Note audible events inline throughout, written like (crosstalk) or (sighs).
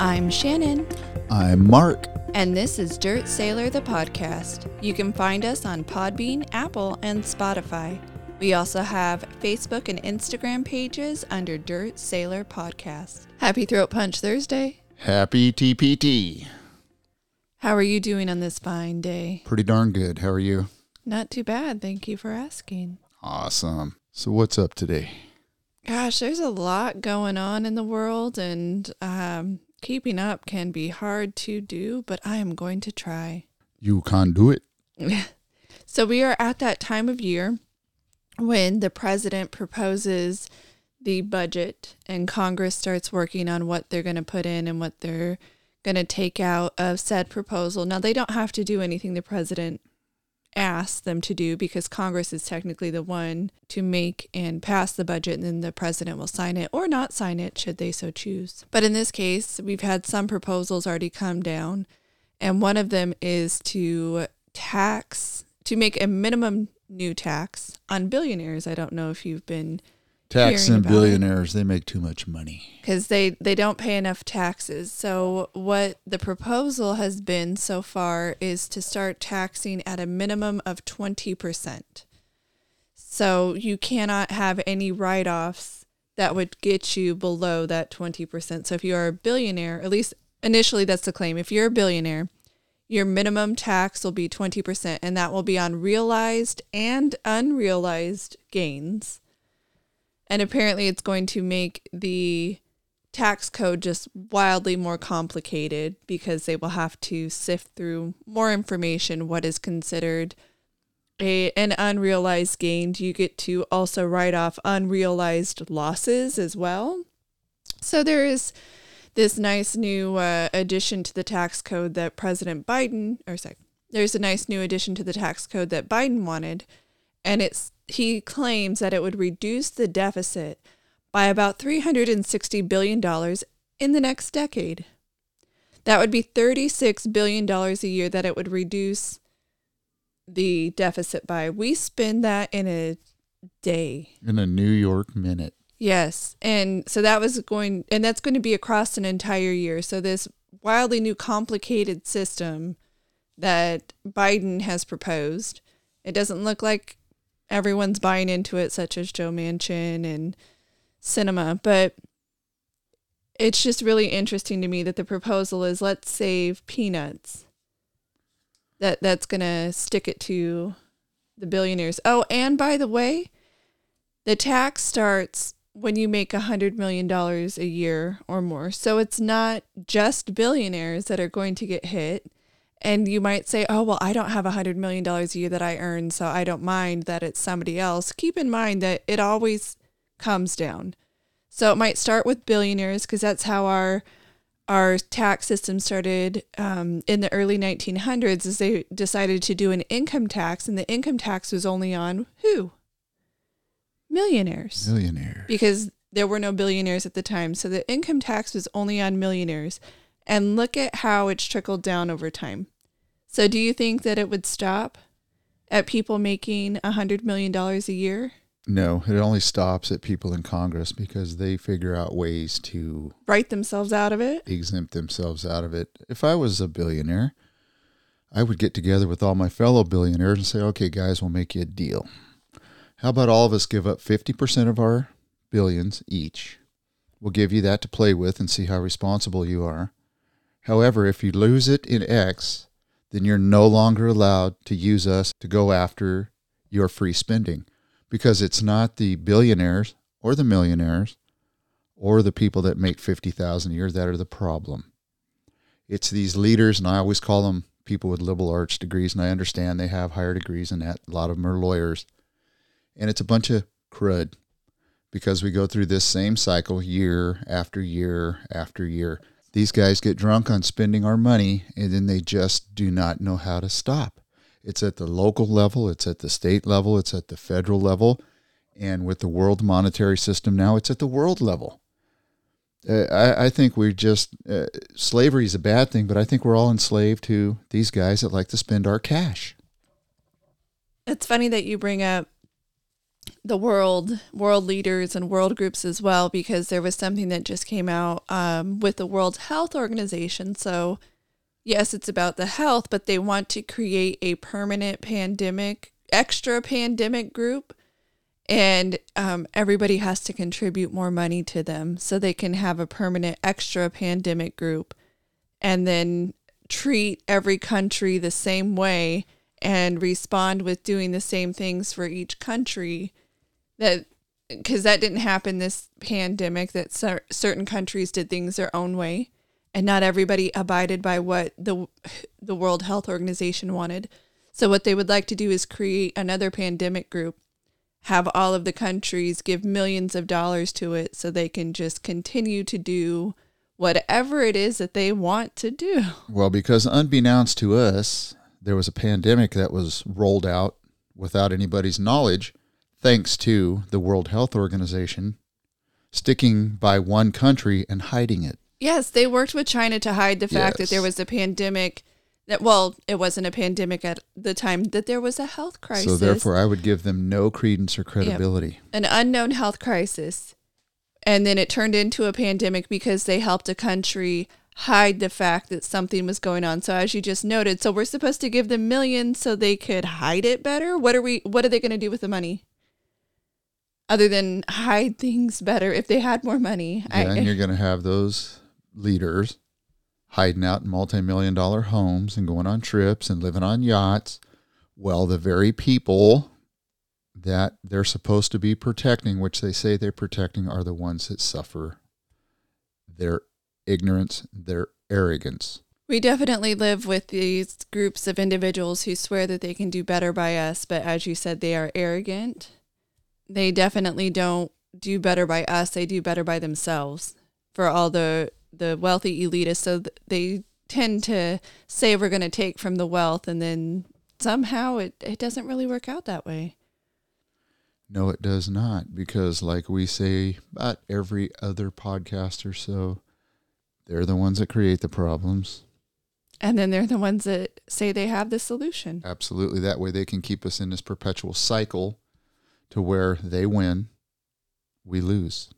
I'm Shannon, I'm Mark. and this is Dirt Sailor the podcast. You can find us on Podbean, Apple, and Spotify. We also have Facebook and Instagram pages under Dirt Sailor Podcast. Happy Throat Punch Thursday. Happy TPT. How are you doing on this fine day? Pretty darn good. How are you? Not too bad. Thank you for asking. Awesome. So, what's up today? Gosh, there's a lot going on in the world, and um, keeping up can be hard to do, but I am going to try. You can't do it. (laughs) So we are at that time of year when the president proposes the budget and Congress starts working on what they're going to put in and what they're going to take out of said proposal. Now they don't have to do anything the president asks them to do because Congress is technically the one to make and pass the budget and then the president will sign it or not sign it should they so choose. But in this case, we've had some proposals already come down and one of them is to tax to make a minimum new tax on billionaires. I don't know if you've been Taxing about it. billionaires, they make too much money. because they they don't pay enough taxes. So what the proposal has been so far is to start taxing at a minimum of twenty percent. So you cannot have any write-offs that would get you below that twenty percent. So if you are a billionaire, at least initially that's the claim. If you're a billionaire, your minimum tax will be twenty percent, and that will be on realized and unrealized gains and apparently it's going to make the tax code just wildly more complicated because they will have to sift through more information what is considered a an unrealized gain. Do you get to also write off unrealized losses as well? So there is this nice new uh, addition to the tax code that president biden or sorry there's a nice new addition to the tax code that biden wanted and it's he claims that it would reduce the deficit by about 360 billion dollars in the next decade. That would be 36 billion dollars a year that it would reduce the deficit by. We spend that in a day. In a New York minute. Yes. And so that was going, and that's going to be across an entire year. So this wildly new complicated system that Biden has proposed, it doesn't look like everyone's buying into it, such as Joe Manchin and Sinema, but it's just really interesting to me that the proposal is let's save peanuts. That that's gonna stick it to the billionaires. Oh, and by the way, the tax starts when you make a hundred million dollars a year or more. So it's not just billionaires that are going to get hit. And you might say, oh, well, I don't have a hundred million dollars a year that I earn, so I don't mind that it's somebody else. Keep in mind that it always comes down. So it might start with billionaires because that's how our our tax system started um, in the early 1900s. Is they decided to do an income tax, and the income tax was only on who? Millionaires millionaires because there were no billionaires at the time. So the income tax was only on millionaires. And look at how it's trickled down over time. So do you think that it would stop at people making a $100 million a year? No, it only stops at people in Congress because they figure out ways to Write themselves out of it? exempt themselves out of it. If I was a billionaire, I would get together with all my fellow billionaires and say, okay, guys, we'll make you a deal. How about all of us give up 50% of our billions each? We'll give you that to play with and see how responsible you are. However, if you lose it in X, then you're no longer allowed to use us to go after your free spending because it's not the billionaires or the millionaires or the people that make 50,000 a year that are the problem. It's these leaders, and I always call them people with liberal arts degrees, and I understand they have higher degrees than that. A lot of them are lawyers. And it's a bunch of crud because we go through this same cycle year after year after year. These guys get drunk on spending our money, and then they just do not know how to stop. It's at the local level, it's at the state level, it's at the federal level, and with the world monetary system now, it's at the world level. Uh, I, I think we're just uh, slavery is a bad thing, but I think we're all enslaved to these guys that like to spend our cash. It's funny that you bring up the world world leaders and world groups as well because there was something that just came out um, with the World Health Organization. So yes, it's about the health, but they want to create a permanent pandemic, extra pandemic group. And um, everybody has to contribute more money to them so they can have a permanent extra pandemic group and then treat every country the same way and respond with doing the same things for each country that because that didn't happen this pandemic that cer- certain countries did things their own way and not everybody abided by what the the World Health Organization wanted. So what they would like to do is create another pandemic group, have all of the countries give millions of dollars to it so they can just continue to do whatever it is that they want to do. (laughs) Well, because unbeknownst to us, there was a pandemic that was rolled out without anybody's knowledge, thanks to the World Health Organization sticking by one country and hiding it. Yes, they worked with China to hide the fact that there was a pandemic. That well, it wasn't a pandemic at the time that there was a health crisis. So therefore, I would give them no credence or credibility. an unknown health crisis. And then it turned into a pandemic because they helped a country hide the fact that something was going on. So as you just noted, so we're supposed to give them millions so they could hide it better. What are we what are they going to do with the money? Other than hide things better if they had more money. Yeah, and you're going to have those leaders hiding out in multi-million dollar homes and going on trips and living on yachts. Well, the very people that they're supposed to be protecting, which they say they're protecting, are the ones that suffer their ignorance, their arrogance. We definitely live with these groups of individuals who swear that they can do better by us, but as you said, they are arrogant. They definitely don't do better by us, they do better by themselves for all the the wealthy elitists. So th- they tend to say we're going to take from the wealth and then somehow it, it doesn't really work out that way. No, it does not, because like we say about every other podcast or so, they're the ones that create the problems. And then they're the ones that say they have the solution. Absolutely. That way they can keep us in this perpetual cycle to where they win, we lose.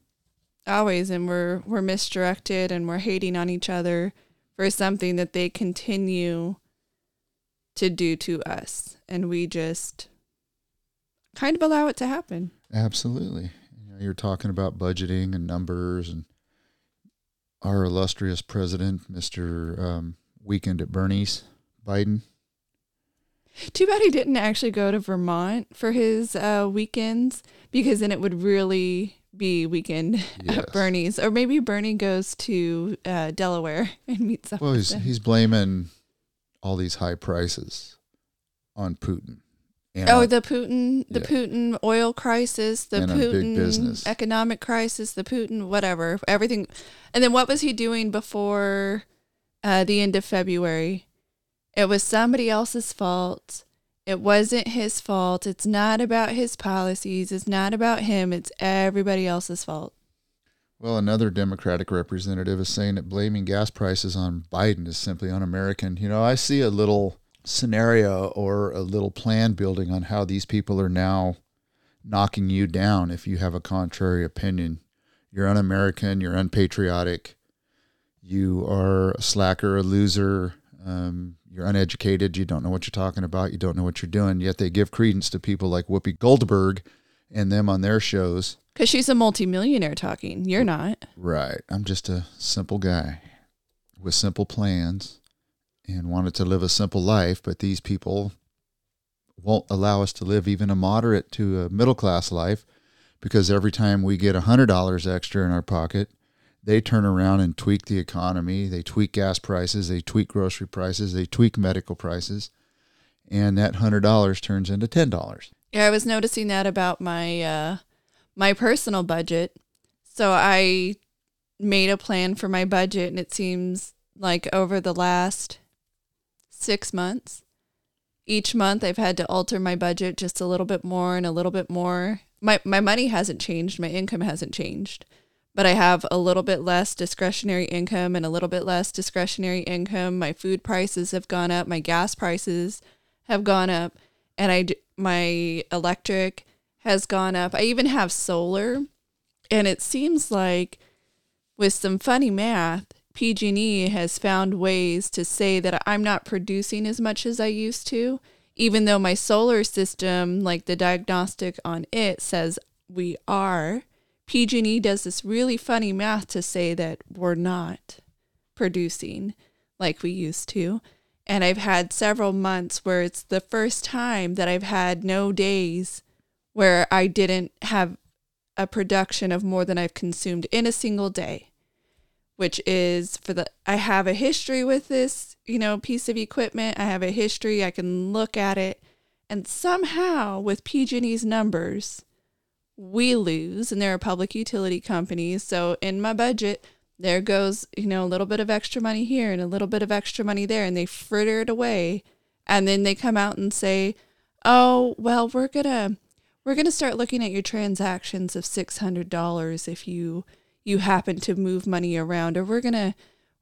always and we're we're misdirected and we're hating on each other for something that they continue to do to us and we just kind of allow it to happen Absolutely. You know, you're talking about budgeting and numbers and our illustrious president, Mr. Um, Weekend at Bernie's, Biden. Too bad he didn't actually go to vermont for his uh, weekends because then it would really be weekend (laughs) Yes. at bernie's or maybe bernie goes to uh, delaware (laughs) and meets up Well, with he's, he's blaming all these high prices on Putin. And Oh, on- the Putin, the Yeah. Putin oil crisis, the And Putin business. economic crisis, the Putin whatever, everything. And then what was he doing before uh, the end of February? It was somebody else's fault. It wasn't his fault. It's not about his policies. It's not about him. It's everybody else's fault. Well, another Democratic representative is saying that blaming gas prices on Biden is simply un-American. You know, I see a little scenario or a little plan building on how these people are now knocking you down if you have a contrary opinion. You're un-American. You're unpatriotic. You are a slacker, a loser. Um, you're uneducated. You don't know what you're talking about. You don't know what you're doing. Yet they give credence to people like Whoopi Goldberg and them on their shows. Because she's a multimillionaire talking. You're not. Right. I'm just a simple guy with simple plans and wanted to live a simple life, but these people won't allow us to live even a moderate to a middle class life because every time we get a $100 extra in our pocket, they turn around and tweak the economy. They tweak gas prices, they tweak grocery prices, they tweak medical prices, and that $100 turns into $10. Yeah, I was noticing that about my uh, my personal budget. So I made a plan for my budget, and it seems like over the last six months, each month I've had to alter my budget just a little bit more and a little bit more. My my money hasn't changed, my income hasn't changed, but I have a little bit less discretionary income and a little bit less discretionary income. My food prices have gone up, my gas prices have gone up, and I my electric has gone up. I even have solar, and it seems like with some funny math, PG&E has found ways to say that I'm not producing as much as I used to, even though my solar system, like the diagnostic on it says we are. PG&E does this really funny math to say that we're not producing like we used to. And I've had several months where it's the first time that I've had no days where I didn't have a production of more than I've consumed in a single day, which is for the, I have a history with this, you know, piece of equipment. I have a history. I can look at it. And somehow with PG&E's numbers, we lose, and they're a public utility company. So in my budget, there goes, you know, a little bit of extra money here and a little bit of extra money there, and they fritter it away. And then they come out and say, oh, well, we're going to. We're going to start looking at your transactions of $600 if you you happen to move money around or we're going to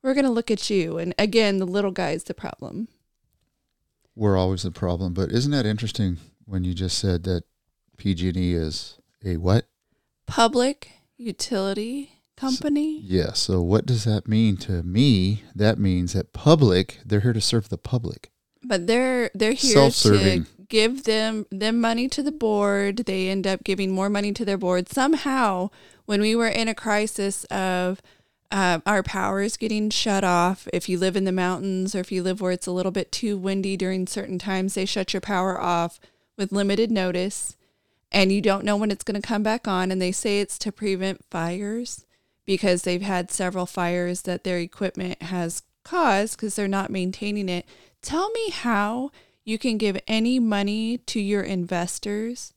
we're going to look at you and again the little guy's the problem. We're always the problem, but isn't that interesting when you just said that PG&E is a what? Public utility company. So, yeah. So what does that mean to me? That means that public, they're here to serve the public. But they're they're here Self-serving. to give them them money to the board. They end up giving more money to their board. Somehow, when we were in a crisis of uh, our powers getting shut off, if you live in the mountains or if you live where it's a little bit too windy during certain times, they shut your power off with limited notice and you don't know when it's going to come back on. And they say it's to prevent fires because they've had several fires that their equipment has caused because they're not maintaining it. Tell me how you can give any money to your investors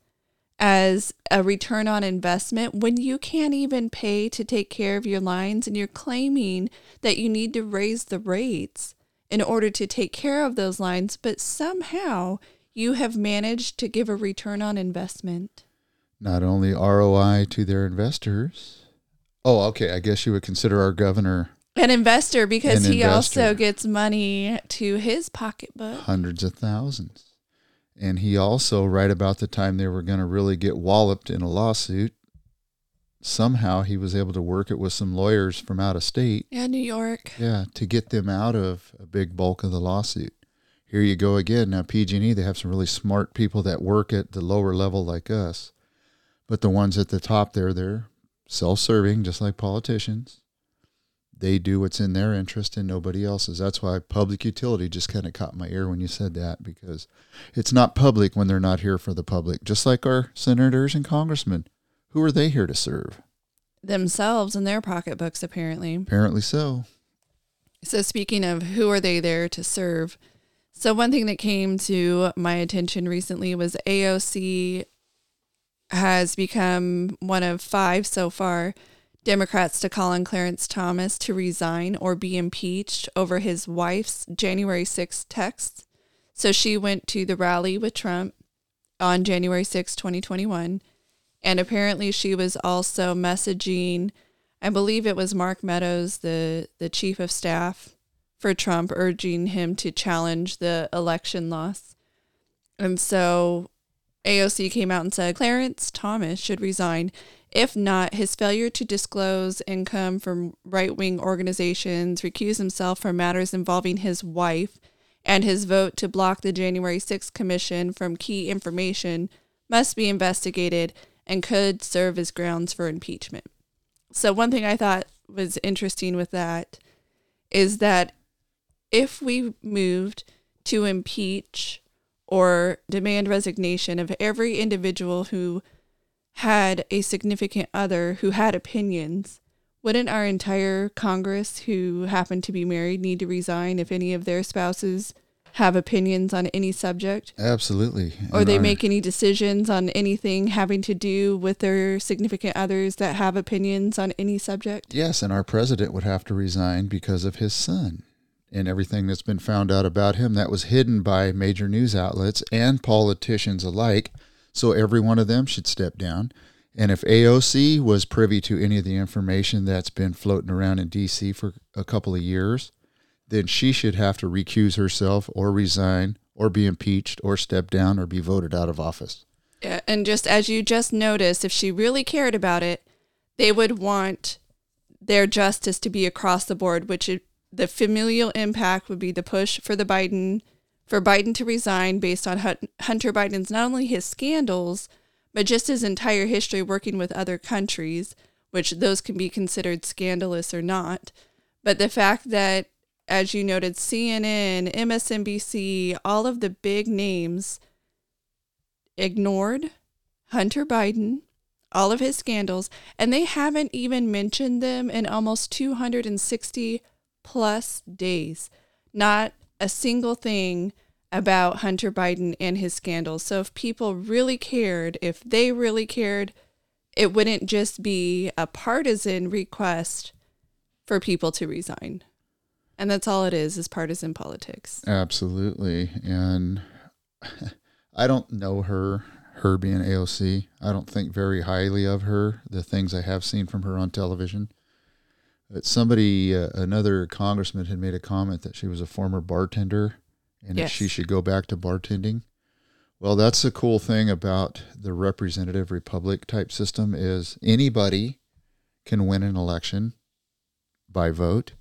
as a return on investment when you can't even pay to take care of your lines and you're claiming that you need to raise the rates in order to take care of those lines, but somehow you have managed to give a return on investment. Not only ROI to their investors. Oh, okay. I guess you would consider our governor An investor because An he investor. also gets money to his pocketbook. hundreds of thousands. And he also, right about the time they were going to really get walloped in a lawsuit, somehow he was able to work it with some lawyers from out of state. Yeah, New York. Yeah, to get them out of a big bulk of the lawsuit. Here you go again. Now PG&E, they have some really smart people that work at the lower level like us, but the ones at the top there, they're self-serving, just like politicians. They do what's in their interest and nobody else's. That's why public utility just kind of caught my ear when you said that because it's not public when they're not here for the public. Just like our senators and congressmen, who are they here to serve? Themselves and their pocketbooks, apparently. Apparently so. So, speaking of who are they there to serve? So, one thing that came to my attention recently was AOC has become one of five so far Democrats to call on Clarence Thomas to resign or be impeached over his wife's January 6th texts. So, she went to the rally with Trump on January 6, 2021. And apparently, she was also messaging, I believe it was Mark Meadows, the, the chief of staff for Trump, urging him to challenge the election loss. And so AOC came out and said Clarence Thomas should resign. If not, his failure to disclose income from right wing organizations, recuse himself from matters involving his wife, and his vote to block the January 6th Commission from key information must be investigated and could serve as grounds for impeachment. So, one thing I thought was interesting with that is that if we moved to impeach or demand resignation of every individual who had a significant other who had opinions, wouldn't our entire Congress who happened to be married need to resign if any of their spouses have opinions on any subject? Absolutely. Or And they our- make any decisions on anything having to do with their significant others that have opinions on any subject? Yes, and our president would have to resign because of his son and everything that's been found out about him that was hidden by major news outlets and politicians alike. So every one of them should step down. And if AOC was privy to any of the information that's been floating around in DC for a couple of years, then she should have to recuse herself or resign or be impeached or step down or be voted out of office. Yeah, and just as you just noticed, if she really cared about it, they would want their justice to be across the board, which it, the familial impact would be the push for the Biden for Biden to resign based on Hunter Biden's not only his scandals, but just his entire history working with other countries, which those can be considered scandalous or not. But the fact that, as you noted, CNN, MSNBC, all of the big names ignored Hunter Biden, all of his scandals, and they haven't even mentioned them in almost 260 plus days. Not a single thing about Hunter Biden and his scandals. So if people really cared, if they really cared, it wouldn't just be a partisan request for people to resign. And that's all it is, is partisan politics. Absolutely. And (laughs) I don't know her, her being AOC. I don't think very highly of her, the things I have seen from her on television. But somebody, uh, another congressman had made a comment that she was a former bartender and yes. she should go back to bartending. Well, that's the cool thing about the representative republic type system is anybody can win an election by vote,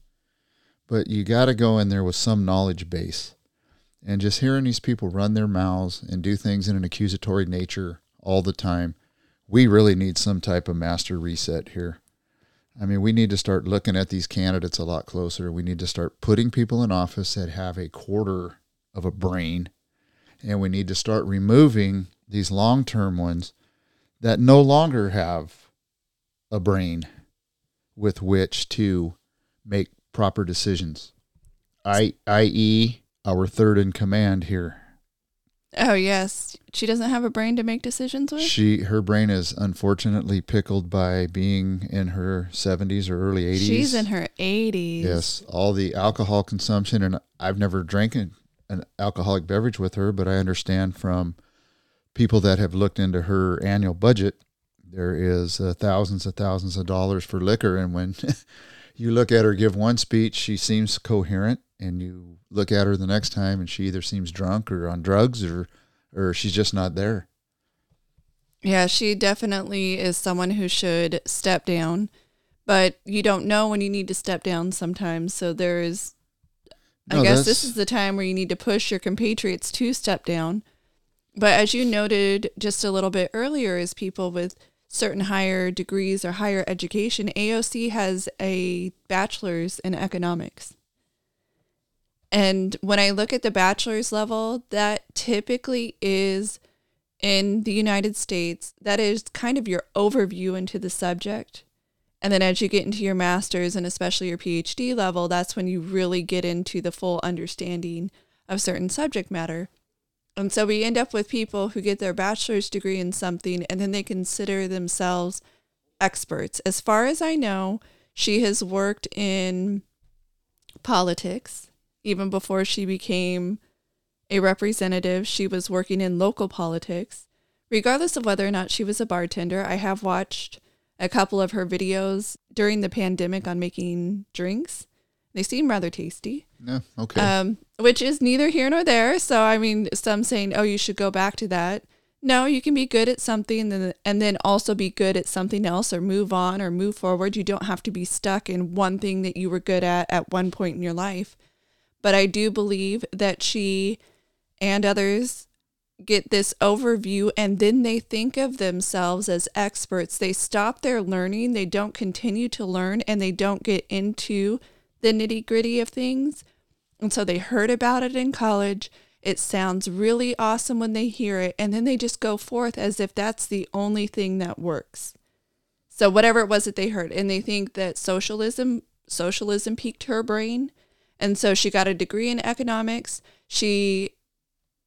but you got to go in there with some knowledge base. And just hearing these people run their mouths and do things in an accusatory nature all the time, we really need some type of master reset here. I mean, we need to start looking at these candidates a lot closer. We need to start putting people in office that have a quarter of a brain, and we need to start removing these long term ones that no longer have a brain with which to make proper decisions. I, i.e., our third in command here. Oh yes, she doesn't have a brain to make decisions with. She her brain is unfortunately pickled by being in her 70s or early 80s. She's in her 80s. Yes, all the alcohol consumption and I've never drank an alcoholic beverage with her, but I understand from people that have looked into her annual budget, there is uh, thousands and thousands of dollars for liquor and when (laughs) you look at her give one speech, she seems coherent, and you look at her the next time, and she either seems drunk or on drugs, or or she's just not there. Yeah, she definitely is someone who should step down, but you don't know when you need to step down sometimes. So there is, I guess this is the time where you need to push your compatriots to step down. But as you noted just a little bit earlier, is people with certain higher degrees or higher education, AOC has a bachelor's in economics. And when I look at the bachelor's level, that typically is in the United States, that is kind of your overview into the subject. And then as you get into your master's and especially your PhD level, that's when you really get into the full understanding of certain subject matter. And so we end up with people who get their bachelor's degree in something and then they consider themselves experts. As far as I know, she has worked in politics even before she became a representative. She was working in local politics. Regardless of whether or not she was a bartender, I have watched a couple of her videos during the pandemic on making drinks. They seem rather tasty. Yeah, okay. Um, which is neither here nor there. So I mean, some saying, "Oh, you should go back to that." No, you can be good at something and then, and then also be good at something else or move on or move forward. You don't have to be stuck in one thing that you were good at at one point in your life. But I do believe that she and others get this overview and then they think of themselves as experts. They stop their learning, they don't continue to learn, and they don't get into the nitty gritty of things. And so they heard about it in college. It sounds really awesome when they hear it. And then they just go forth as if that's the only thing that works. So whatever it was that they heard. And they think that socialism, socialism piqued her brain. And so she got a degree in economics. She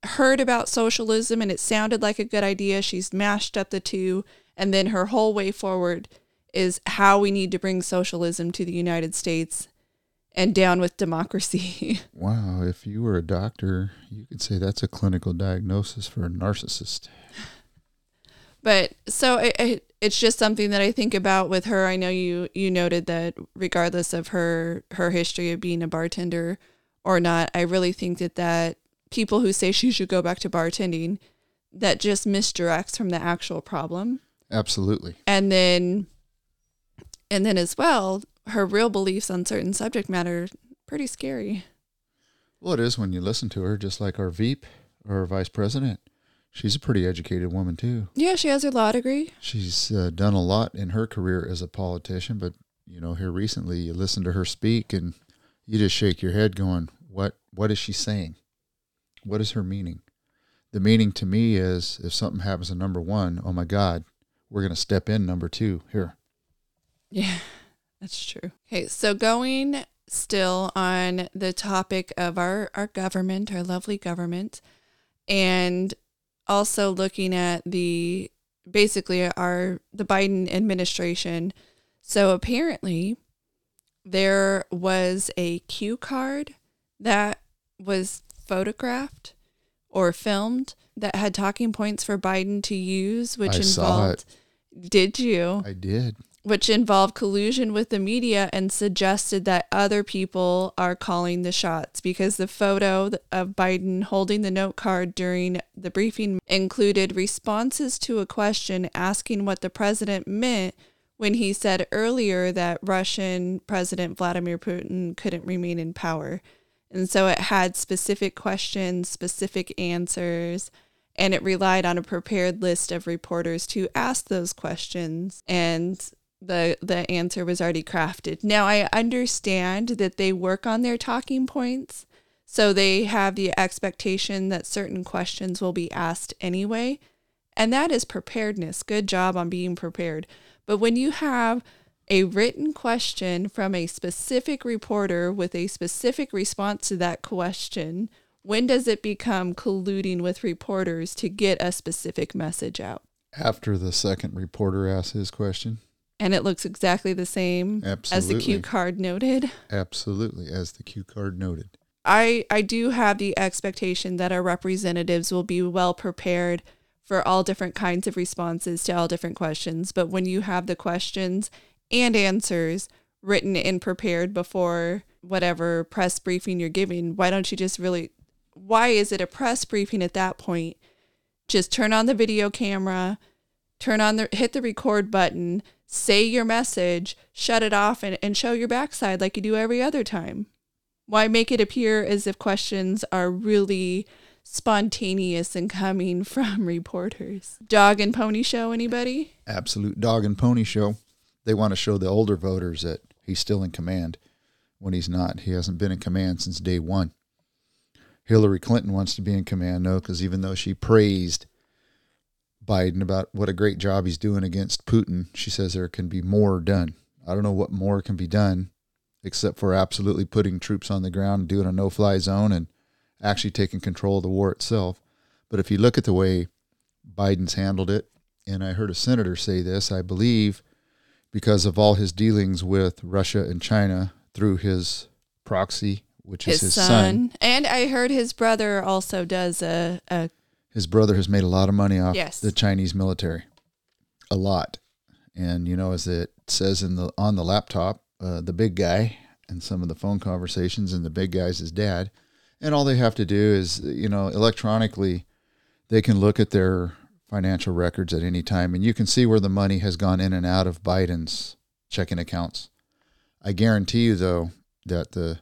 heard about socialism and it sounded like a good idea. She's mashed up the two. And then her whole way forward is how we need to bring socialism to the United States and down with democracy. (laughs) wow, if you were a doctor, you could say that's a clinical diagnosis for a narcissist. But so it, it's just something that I think about with her. I know you you noted that regardless of her her history of being a bartender or not, I really think that that people who say she should go back to bartending, that just misdirects from the actual problem. Absolutely. And then and then as well, her real beliefs on certain subject matter pretty scary. Well, it is when you listen to her, just like our Veep or our vice president. She's a pretty educated woman too. Yeah, she has her law degree. She's uh, done a lot in her career as a politician, but you know, here recently, you listen to her speak, and you just shake your head, going, "What? What is she saying? What is her meaning?" The meaning to me is, if something happens to number one, oh my God, we're going to step in number two here. Yeah, that's true. Okay, so going still on the topic of our, our government, our lovely government, and also looking at the basically our the Biden administration. So apparently there was a cue card that was photographed or filmed that had talking points for Biden to use, which I saw involved did you? I did. Which involved collusion with the media and suggested that other people are calling the shots because the photo of Biden holding the note card during the briefing included responses to a question asking what the president meant when he said earlier that Russian President Vladimir Putin couldn't remain in power. And so it had specific questions, specific answers, and it relied on a prepared list of reporters to ask those questions. And the the answer was already crafted. Now I understand that they work on their talking points, so they have the expectation that certain questions will be asked anyway, and that is preparedness. Good job on being prepared. But when you have a written question from a specific reporter with a specific response to that question, when does it become colluding with reporters to get a specific message out? After the second reporter asked his question, And it looks exactly the same as the cue card noted. absolutely, as the cue card noted. I, I do have the expectation that our representatives will be well prepared for all different kinds of responses to all different questions. But when you have the questions and answers written and prepared before whatever press briefing you're giving, why don't you just really, why is it a press briefing at that point? Just turn on the video camera, turn on the, hit the record button, say your message, shut it off, and, and show your backside like you do every other time. Why make it appear as if questions are really spontaneous and coming (laughs) from reporters? Dog and pony show, anybody? Absolute dog and pony show. They want to show the older voters that he's still in command when he's not. He hasn't been in command since day one. Hillary Clinton wants to be in command, no, because even though she praised Biden about what a great job he's doing against Putin, she says there can be more done. I don't know what more can be done except for absolutely putting troops on the ground and doing a no fly zone and actually taking control of the war itself. But if you look at the way Biden's handled it, and I heard a senator say this, I believe because of all his dealings with Russia and China through his proxy, which is his son. And I heard his brother also does a, a His brother has made a lot of money off Yes. the Chinese military, a lot. And you know, as it says in the on the laptop, uh, the big guy and some of the phone conversations, and the big guy's his dad. And all they have to do is, you know, electronically, they can look at their financial records at any time, and you can see where the money has gone in and out of Biden's checking accounts. I guarantee you, though, that the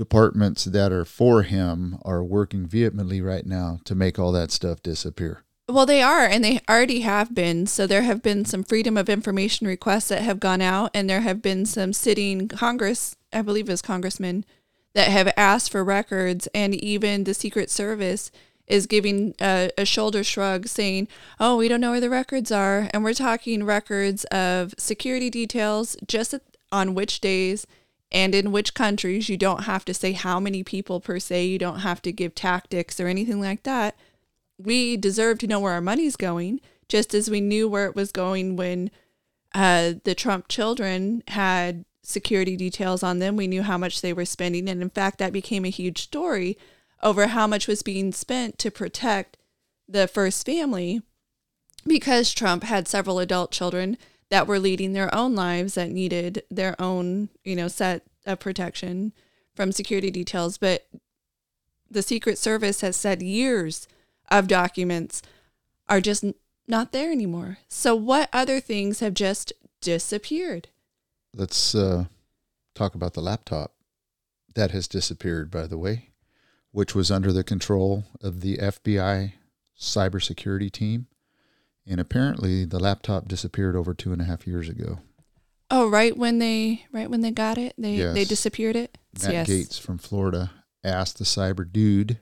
departments that are for him are working vehemently right now to make all that stuff disappear. Well, they are, and they already have been. So there have been some freedom of information requests that have gone out, and there have been some sitting Congress, I believe it was congressmen, that have asked for records, and even the Secret Service is giving a, a shoulder shrug, saying, "Oh, we don't know where the records are," and we're talking records of security details, just on which days and in which countries. You don't have to say how many people per se. You don't have to give tactics or anything like that we deserve to know where our money's going, just as we knew where it was going when uh, the Trump children had security details on them. We knew how much they were spending. And in fact, that became a huge story over how much was being spent to protect the first family because Trump had several adult children that were leading their own lives that needed their own, you know, set of protection from security details. But the Secret Service has said years of documents are just not there anymore. So, what other things have just disappeared? Let's uh, talk about the laptop that has disappeared, by the way, which was under the control of the FBI cybersecurity team. And apparently, the laptop disappeared over two and a half years ago. Oh, right when they right when they got it, they they disappeared it. Matt yes. Gaetz from Florida asked the cyber dude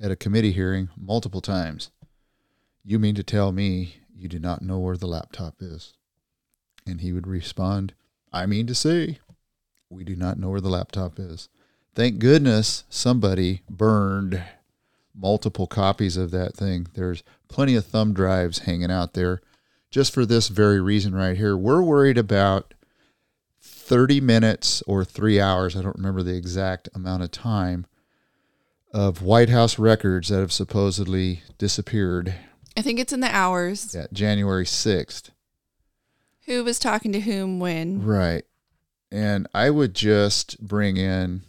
at a committee hearing multiple times, You mean to tell me you do not know where the laptop is? And he would respond, I mean to say, we do not know where the laptop is. Thank goodness somebody burned multiple copies of that thing. There's plenty of thumb drives hanging out there just for this very reason right here. We're worried about 30 minutes or three hours, I don't remember the exact amount of time, of White House records that have supposedly disappeared I think it's in the hours. at January 6th. Who was talking to whom when? Right. And I would just bring in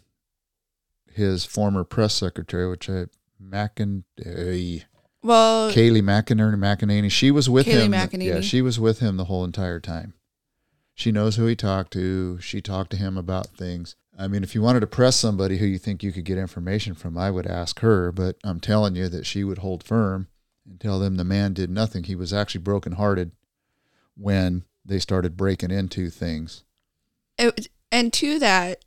his former press secretary, which I, Mackin, uh, Well, Kayleigh McInerney, McEnany. She was with Kayleigh him. McEnany. Yeah, she was with him the whole entire time. She knows who he talked to. She talked to him about things. I mean, if you wanted to press somebody who you think you could get information from, I would ask her. But I'm telling you that she would hold firm and tell them the man did nothing. He was actually brokenhearted when they started breaking into things. it, and to that,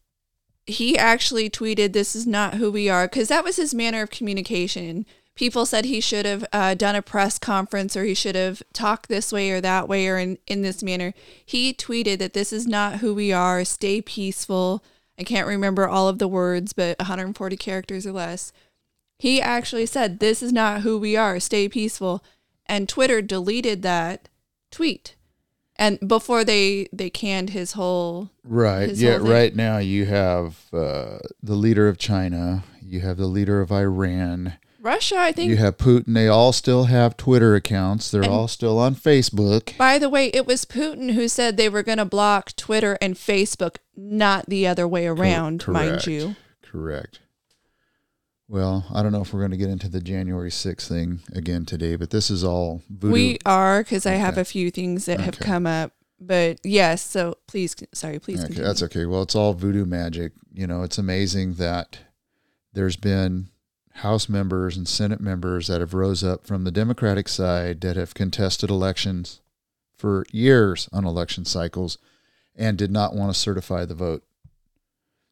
he actually tweeted, "This is not who we are," because that was his manner of communication. People said he should have uh, done a press conference or he should have talked this way or that way or in, in this manner. He tweeted that this is not who we are. Stay peaceful. I can't remember all of the words, but 140 characters or less. He actually said, This is not who we are. Stay peaceful. And Twitter deleted that tweet. And before they, they canned his whole Right. his yeah. whole. Right now, you have uh, the leader of China. You have the leader of Iran. Russia, I think. You have Putin. They all still have Twitter accounts. They're And- all still on Facebook. By the way, it was Putin who said they were going to block Twitter and Facebook, not the other way around, mind you. Correct. Well, I don't know if we're going to get into the January 6th thing again today, but this is all voodoo. We are because I have a few things that have come up. But yes, so please, sorry, please okay, continue. that's okay. Well, it's all voodoo magic. You know, it's amazing that there's been House members and Senate members that have rose up from the Democratic side that have contested elections for years on election cycles and did not want to certify the vote.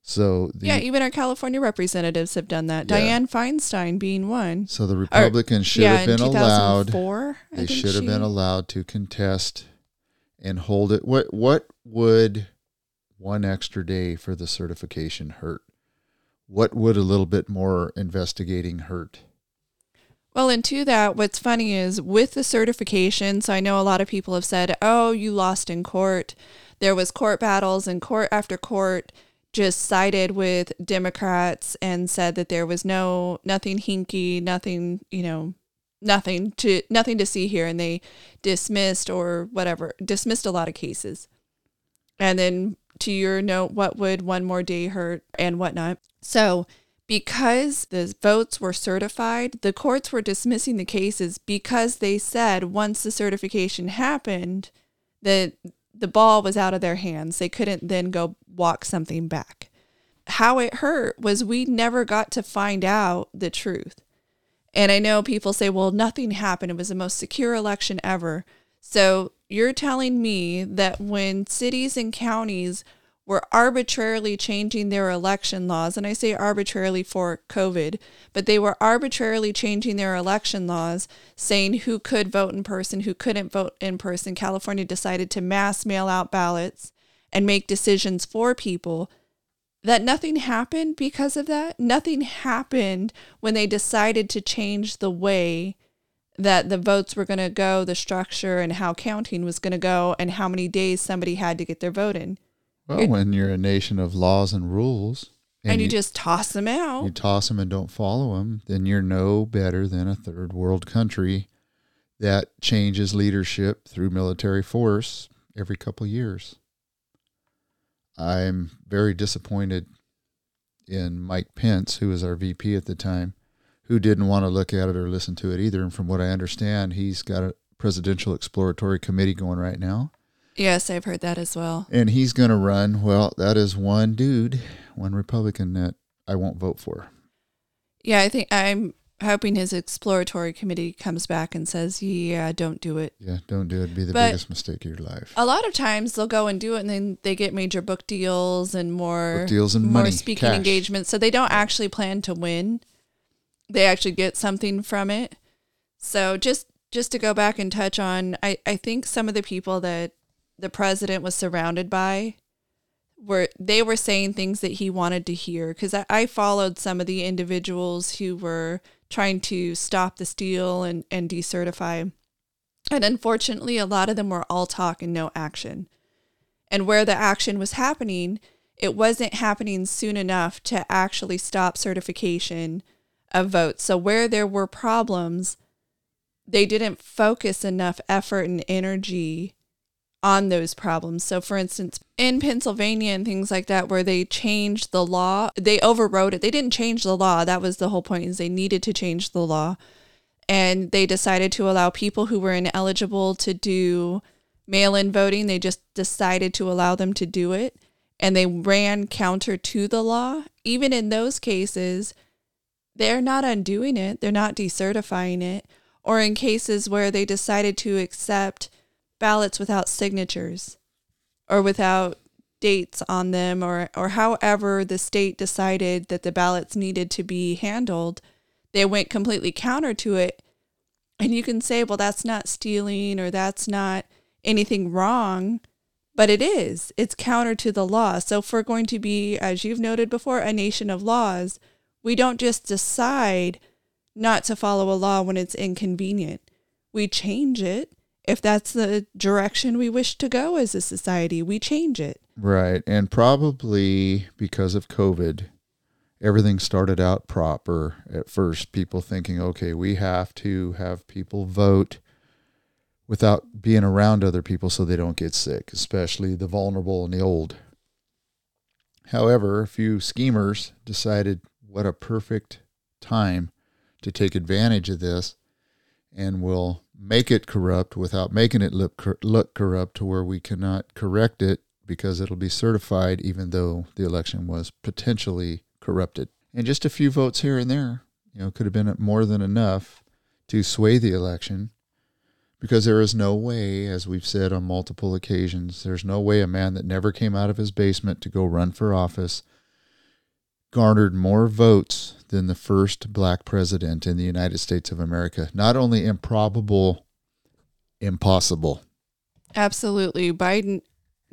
So the yeah, even our California representatives have done that. Yeah. Dianne Feinstein being one. so the Republicans should yeah, have been allowed 2004, they should have been allowed to contest and hold it what what would one extra day for the certification hurt what would a little bit more investigating hurt Well, and to that, what's funny is with the certification, so I know a lot of people have said, oh, you lost in court. There was court battles and court after court just sided with Democrats and said that there was no nothing hinky, nothing, you know, nothing to nothing to see here and they dismissed or whatever, dismissed a lot of cases. And then to your note, what would one more day hurt and whatnot. So because the votes were certified, the courts were dismissing the cases because they said once the certification happened, that the ball was out of their hands. They couldn't then go walk something back. How it hurt was we never got to find out the truth. And I know people say, well, nothing happened. It was the most secure election ever. So you're telling me that when cities and counties were arbitrarily changing their election laws, and I say arbitrarily for COVID, but they were arbitrarily changing their election laws, saying who could vote in person, who couldn't vote in person. California decided to mass mail out ballots and make decisions for people that nothing happened because of that. Nothing happened when they decided to change the way that the votes were going to go, the structure, and how counting was going to go, and how many days somebody had to get their vote in. Well when you're a nation of laws and rules And, you, just toss them out. you toss them and don't follow them then you're no better than a third world country that changes leadership through military force every couple years I'm very disappointed in Mike Pence, who was our VP at the time, who didn't want to look at it or listen to it either. And from what I understand, he's got a presidential exploratory committee going right now. Yes, I've heard that as well. And he's going to run. Well, that is one dude, one Republican that I won't vote for. Yeah, I think I'm hoping his exploratory committee comes back and says, "Yeah, don't do it." Yeah, don't do it. Be the But- biggest mistake of your life. A lot of times they'll go and do it, and then they get major book deals and more Book deals and more money, speaking cash. engagements. So they don't actually plan to win; they actually get something from it. So just just to go back and touch on, I I think some of the people that the president was surrounded by were they were saying things that he wanted to hear. Because I, I followed some of the individuals who were trying to stop the steal and and decertify. And unfortunately a lot of them were all talk and no action. And where the action was happening it wasn't happening soon enough to actually stop certification of votes. So where there were problems they didn't focus enough effort and energy on those problems. So, for instance, in Pennsylvania and things like that, where they changed the law, they overrode it. They didn't change the law. That was the whole point. Is they needed to change the law, and they decided to allow people who were ineligible to do mail-in voting. They just decided to allow them to do it, and they ran counter to the law. Even in those cases, they're not undoing it. They're not decertifying it. Or in cases where they decided to accept ballots without signatures or without dates on them or or however the state decided that the ballots needed to be handled they went completely counter to it. And you can say well that's not stealing or that's not anything wrong but it is. It's counter to the law. So if we're going to be as you've noted before a nation of laws we don't just decide not to follow a law when it's inconvenient. We change it if that's the direction we wish to go as a society, we change it. Right. And probably because of COVID, everything started out proper at first. People thinking, okay, we have to have people vote without being around other people so they don't get sick, especially the vulnerable and the old. However, a few schemers decided what a perfect time to take advantage of this and will make it corrupt without making it look look corrupt to where we cannot correct it because it'll be certified even though the election was potentially corrupted. And just a few votes here and there, you know, could have been more than enough to sway the election because there is no way as we've said on multiple occasions, there's no way a man that never came out of his basement to go run for office garnered more votes than the first black president in the United States of America. Not only improbable, impossible. Absolutely. Biden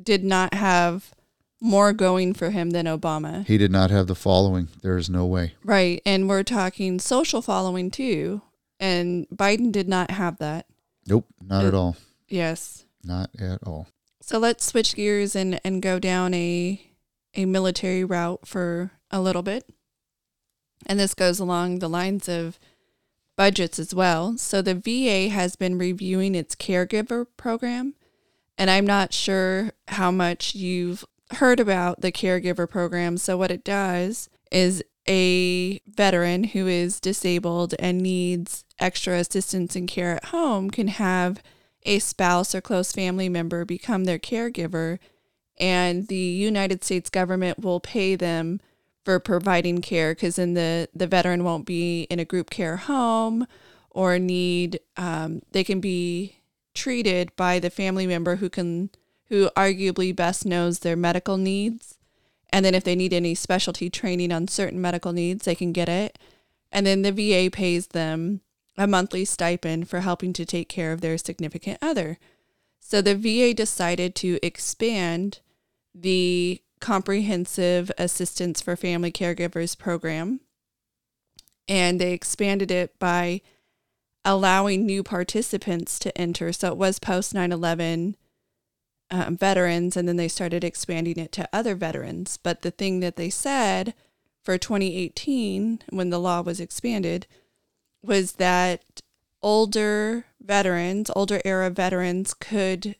did not have more going for him than Obama. He did not have the following. There is no way. Right. And we're talking social following too. And Biden did not have that. Nope, not at all. Yes. Not at all. So let's switch gears and, and go down a a military route for a little bit. And this goes along the lines of budgets as well. So the VA has been reviewing its caregiver program. And I'm not sure how much you've heard about the caregiver program. So what it does is a veteran who is disabled and needs extra assistance and care at home can have a spouse or close family member become their caregiver and the United States government will pay them for providing care because then the, the veteran won't be in a group care home or need um, they can be treated by the family member who can who arguably best knows their medical needs. And then if they need any specialty training on certain medical needs they can get it. And then the VA pays them a monthly stipend for helping to take care of their significant other. So the VA decided to expand the Comprehensive Assistance for Family Caregivers program. And they expanded it by allowing new participants to enter. So it was post 9 11 um, veterans, and then they started expanding it to other veterans. But the thing that they said for 2018, when the law was expanded, was that older veterans, older era veterans could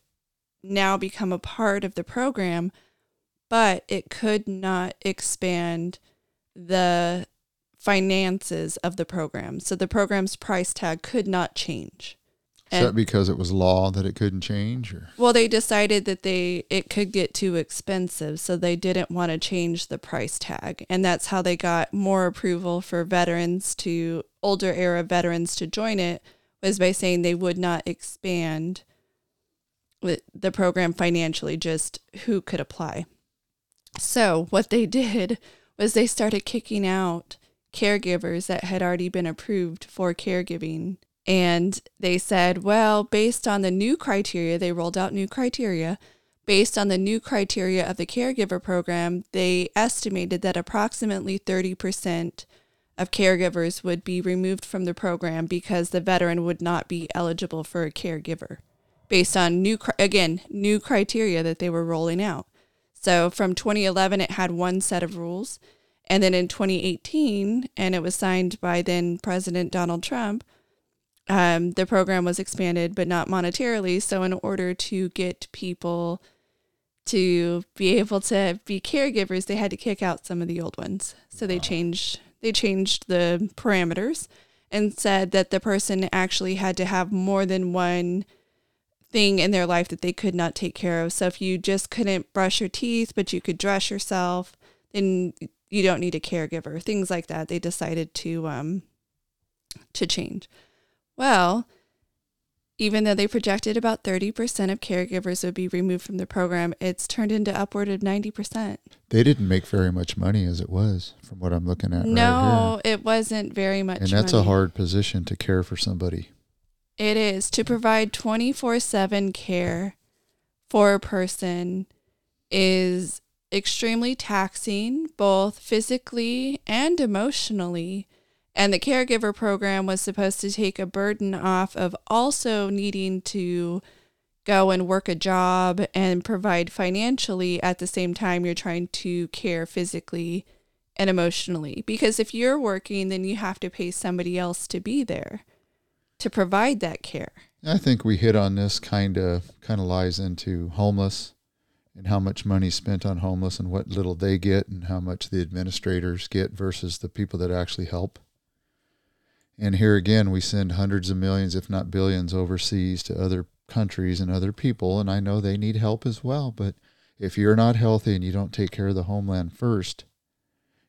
now become a part of the program, but it could not expand the finances of the program. So the program's price tag could not change. Is that because it was law that it couldn't change or Well, they decided that they it could get too expensive, so they didn't want to change the price tag. And that's how they got more approval for veterans to older era veterans to join it was by saying they would not expand the program financially, just who could apply. So, what they did was they started kicking out caregivers that had already been approved for caregiving and they said, well, based on the new criteria, they rolled out new criteria. Based on the new criteria of the caregiver program, they estimated that approximately 30% of caregivers would be removed from the program because the veteran would not be eligible for a caregiver based on new, again, new criteria that they were rolling out. So from 2011, it had one set of rules. And then in 2018, and it was signed by then President Donald Trump, um, the program was expanded, but not monetarily. So, in order to get people to be able to be caregivers, they had to kick out some of the old ones. So they changed they changed the parameters and said that the person actually had to have more than one thing in their life that they could not take care of. So if you just couldn't brush your teeth, but you could dress yourself, then you don't need a caregiver. Things like that. They decided to um, to change. Well, even though they projected about 30% of caregivers would be removed from the program, it's turned into upward of 90%. They didn't make very much money as it was, from what I'm looking at. No, right it wasn't very much. And that's money. a hard position to care for somebody. It is to provide 24 7 care for a person is extremely taxing, both physically and emotionally. And the caregiver program was supposed to take a burden off of also needing to go and work a job and provide financially at the same time you're trying to care physically and emotionally. Because if you're working, then you have to pay somebody else to be there to provide that care. I think we hit on this kind of kind of lies into homeless and how much money spent on homeless and what little they get and how much the administrators get versus the people that actually help. And here again, we send hundreds of millions, if not billions, overseas to other countries and other people. And I know they need help as well. But if you're not healthy and you don't take care of the homeland first,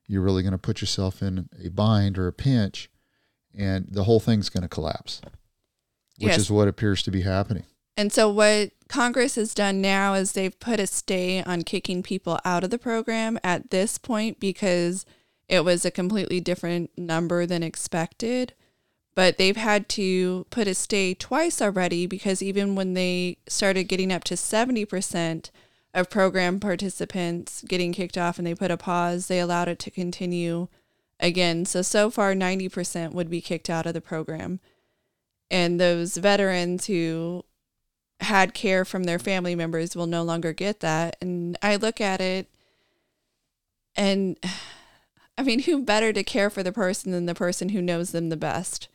you're really going to put yourself in a bind or a pinch, and the whole thing's going to collapse, which Yes. is what appears to be happening. And so, what Congress has done now is they've put a stay on kicking people out of the program at this point because it was a completely different number than expected. But they've had to put a stay twice already because even when they started getting up to 70% of program participants getting kicked off and they put a pause, they allowed it to continue again. So, so far, 90% would be kicked out of the program. And those veterans who had care from their family members will no longer get that. And I look at it and (sighs) I mean, who better to care for the person than the person who knows them the best?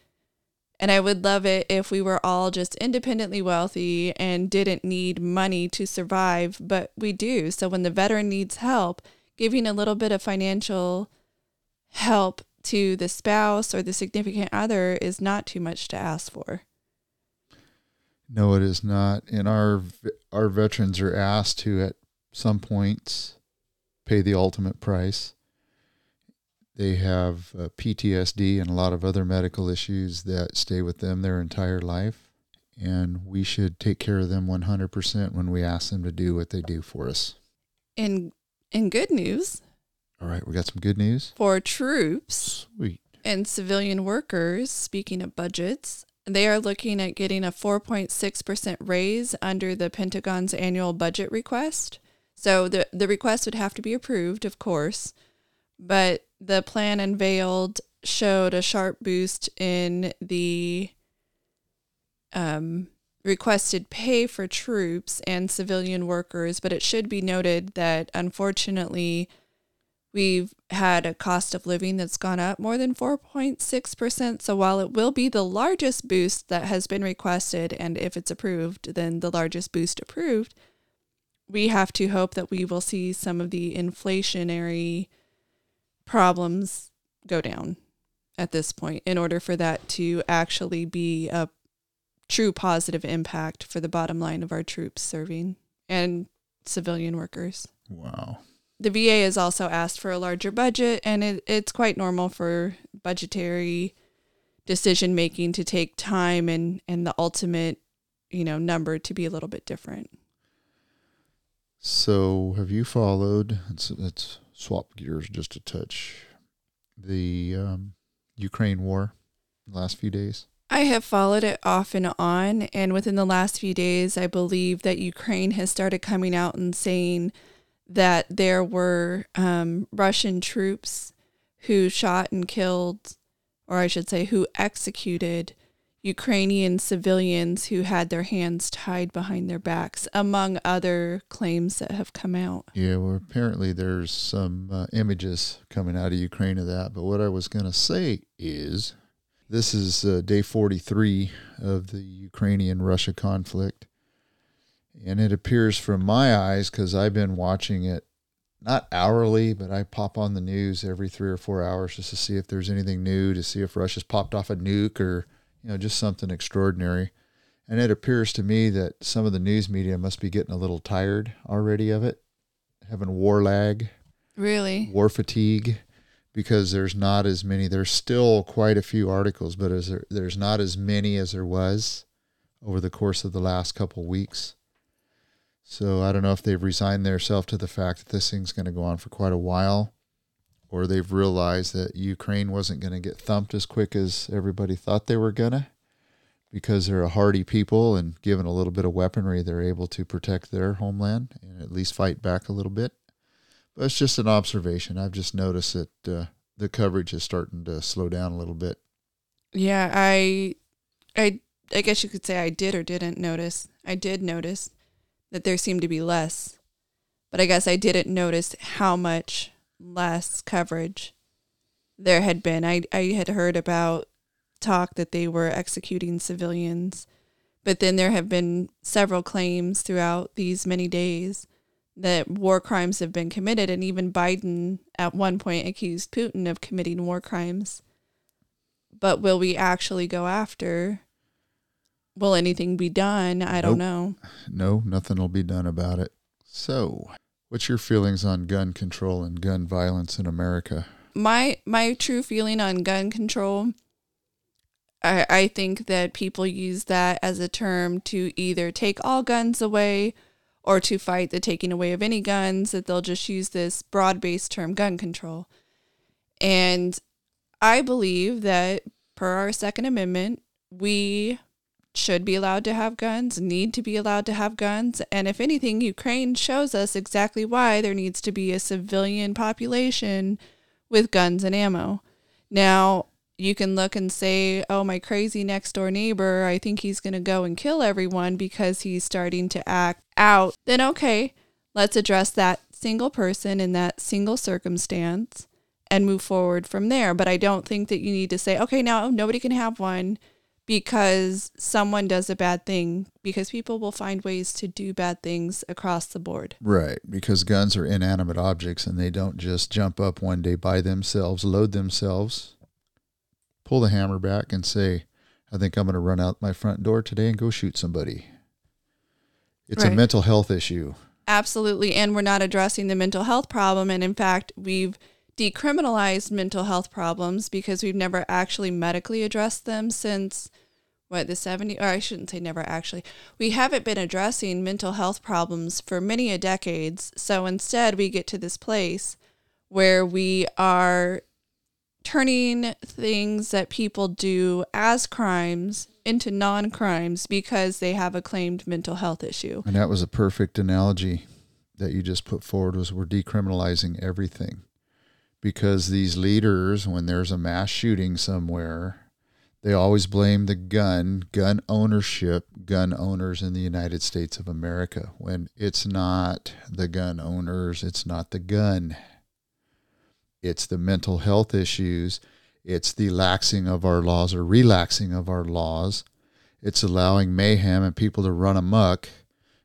And I would love it if we were all just independently wealthy and didn't need money to survive, but we do. So when the veteran needs help, giving a little bit of financial help to the spouse or the significant other is not too much to ask for. No, it is not. And our our veterans are asked to at some points pay the ultimate price. They have uh, PTSD and a lot of other medical issues that stay with them their entire life, and we should take care of them 100% when we ask them to do what they do for us. In in good news All right, we got some good news. for troops Sweet. and civilian workers, speaking of budgets, they are looking at getting a 4.6% raise under the Pentagon's annual budget request. So the, the request would have to be approved, of course, but the plan unveiled showed a sharp boost in the um, requested pay for troops and civilian workers. But it should be noted that unfortunately, We've had a cost of living that's gone up more than 4.6%. So while it will be the largest boost that has been requested, and if it's approved, then the largest boost approved, we have to hope that we will see some of the inflationary problems go down. at this point in order for that to actually be a true positive impact for the bottom line of our troops serving and civilian workers. Wow. The VA has also asked for a larger budget, and it, it's quite normal for budgetary decision making to take time and, and the ultimate, you know, number to be a little bit different. So, have you followed? Let's, let's swap gears just a touch. The um, Ukraine war, the last few days. I have followed it off and on, and within the last few days, I believe that Ukraine has started coming out and saying that there were um, Russian troops who shot and killed, or I should say, who executed Ukrainian civilians who had their hands tied behind their backs, among other claims that have come out. Yeah, well, apparently there's some uh, images coming out of Ukraine of that. But what I was going to say is this is uh, day 43 of the Ukrainian Russia conflict. And it appears from my eyes, because I've been watching it not hourly, but I pop on the news every three or four hours just to see if there's anything new, to see if Russia's popped off a nuke or you know, just something extraordinary. And it appears to me that some of the news media must be getting a little tired already of it, having war lag, Really? war fatigue, because there's not as many. There's still quite a few articles, but as there, there's not as many as there was over the course of the last couple weeks. So I don't know if they've resigned themselves to the fact that this thing's going to go on for quite a while, or they've realized that Ukraine wasn't going to get thumped as quick as everybody thought they were gonna, because they're a hardy people and given a little bit of weaponry, they're able to protect their homeland and at least fight back a little bit. But it's just an observation. I've just noticed that uh, the coverage is starting to slow down a little bit. Yeah, I, I, I guess you could say I did or didn't notice. I did notice that there seemed to be less, but I guess I didn't notice how much less coverage there had been. I I had heard about talk that they were executing civilians, but then there have been several claims throughout these many days that war crimes have been committed, and even Biden at one point accused Putin of committing war crimes. But will we actually go after? Will anything be done? I don't know. No, nothing will be done about it. So, what's your feelings on gun control and gun violence in America? my my true feeling on gun control I, I think that people use that as a term to either take all guns away or to fight the taking away of any guns that they'll just use this broad-based term gun control and i believe that per our second amendment we should be allowed to have guns need to be allowed to have guns and if anything ukraine shows us exactly why there needs to be a civilian population with guns and ammo. Now, you can look and say, oh, my crazy next door neighbor, I think he's going to go and kill everyone because he's starting to act out. Then, okay, let's address that single person in that single circumstance and move forward from there. But I don't think that you need to say, okay, now nobody can have one because someone does a bad thing, because people will find ways to do bad things across the board. Right, because guns are inanimate objects and they don't just jump up one day by themselves, load themselves, pull the hammer back, and say, I think I'm going to run out my front door today and go shoot somebody. It's a mental health issue. Absolutely. And we're not addressing the mental health problem. And in fact, we've decriminalized mental health problems because we've never actually medically addressed them since what the 70s or I shouldn't say never actually. We haven't been addressing mental health problems for many a decades. So instead we get to this place where we are turning things that people do as crimes into non-crimes because they have a claimed mental health issue. And that was a perfect analogy that you just put forward was we're decriminalizing everything. Because these leaders, when there's a mass shooting somewhere, they always blame the gun, gun ownership, gun owners in the United States of America, when it's not the gun owners, it's not the gun. It's the mental health issues, it's the laxing of our laws or relaxing of our laws. It's allowing mayhem and people to run amok.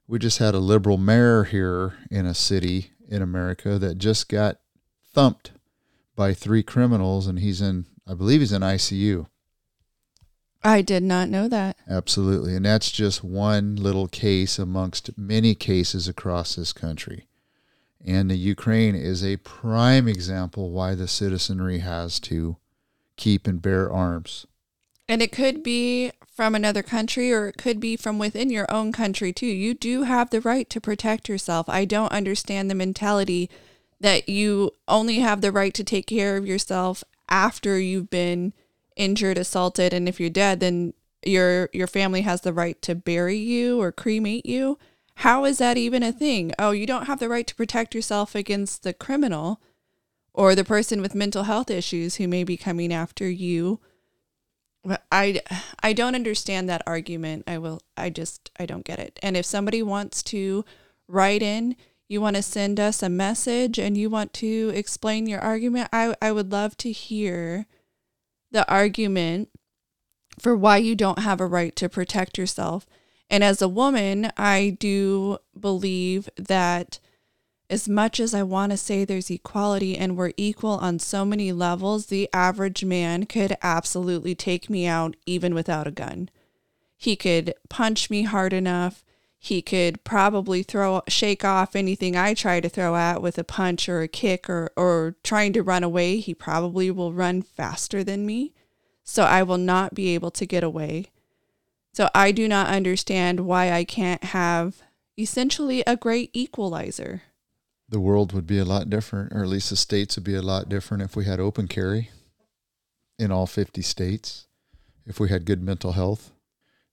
We just had a liberal mayor here in a city in America that just got thumped by three criminals, and he's in, I believe he's in ICU. I did not know that. Absolutely. And that's just one little case amongst many cases across this country. And the Ukraine is a prime example why the citizenry has to keep and bear arms. And it could be from another country or it could be from within your own country too. You do have the right to protect yourself. I don't understand the mentality that you only have the right to take care of yourself after you've been injured, assaulted, and if you're dead, then your your family has the right to bury you or cremate you. How is that even a thing? Oh, you don't have the right to protect yourself against the criminal or the person with mental health issues who may be coming after you. I I don't understand that argument. I will I just I don't get it. And if somebody wants to write in, you want to send us a message and you want to explain your argument, I I would love to hear the argument for why you don't have a right to protect yourself. And as a woman, I do believe that as much as I want to say there's equality and we're equal on so many levels, the average man could absolutely take me out even without a gun. He could punch me hard enough. He could probably throw shake off anything I try to throw at with a punch or a kick or or trying to run away. He probably will run faster than me. So I will not be able to get away. So I do not understand why I can't have essentially a great equalizer. The world would be a lot different, or at least the states would be a lot different if we had open carry in all 50 states, if we had good mental health,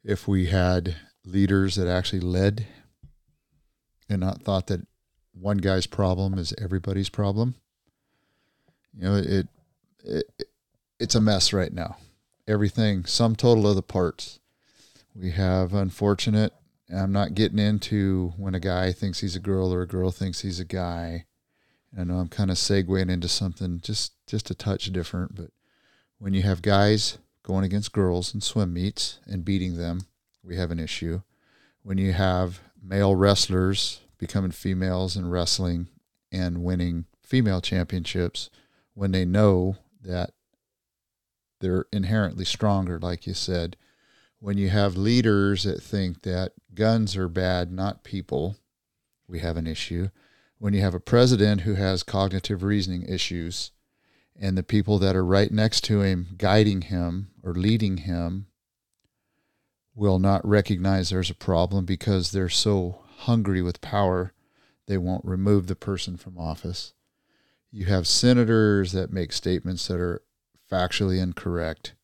if we had leaders that actually led and not thought that one guy's problem is everybody's problem. You know, it, it it's a mess right now. Everything, sum total of the parts. We have unfortunate. I'm not getting into when a guy thinks he's a girl or a girl thinks he's a guy. I know I'm kind of segueing into something just just a touch different, but when you have guys going against girls in swim meets and beating them, we have an issue. When you have male wrestlers becoming females in wrestling and winning female championships when they know that they're inherently stronger, like you said. When you have leaders that think that guns are bad, not people, we have an issue. When you have a president who has cognitive reasoning issues, and the people that are right next to him, guiding him or leading him, will not recognize there's a problem because they're so hungry with power, they won't remove the person from office. You have senators that make statements that are factually incorrect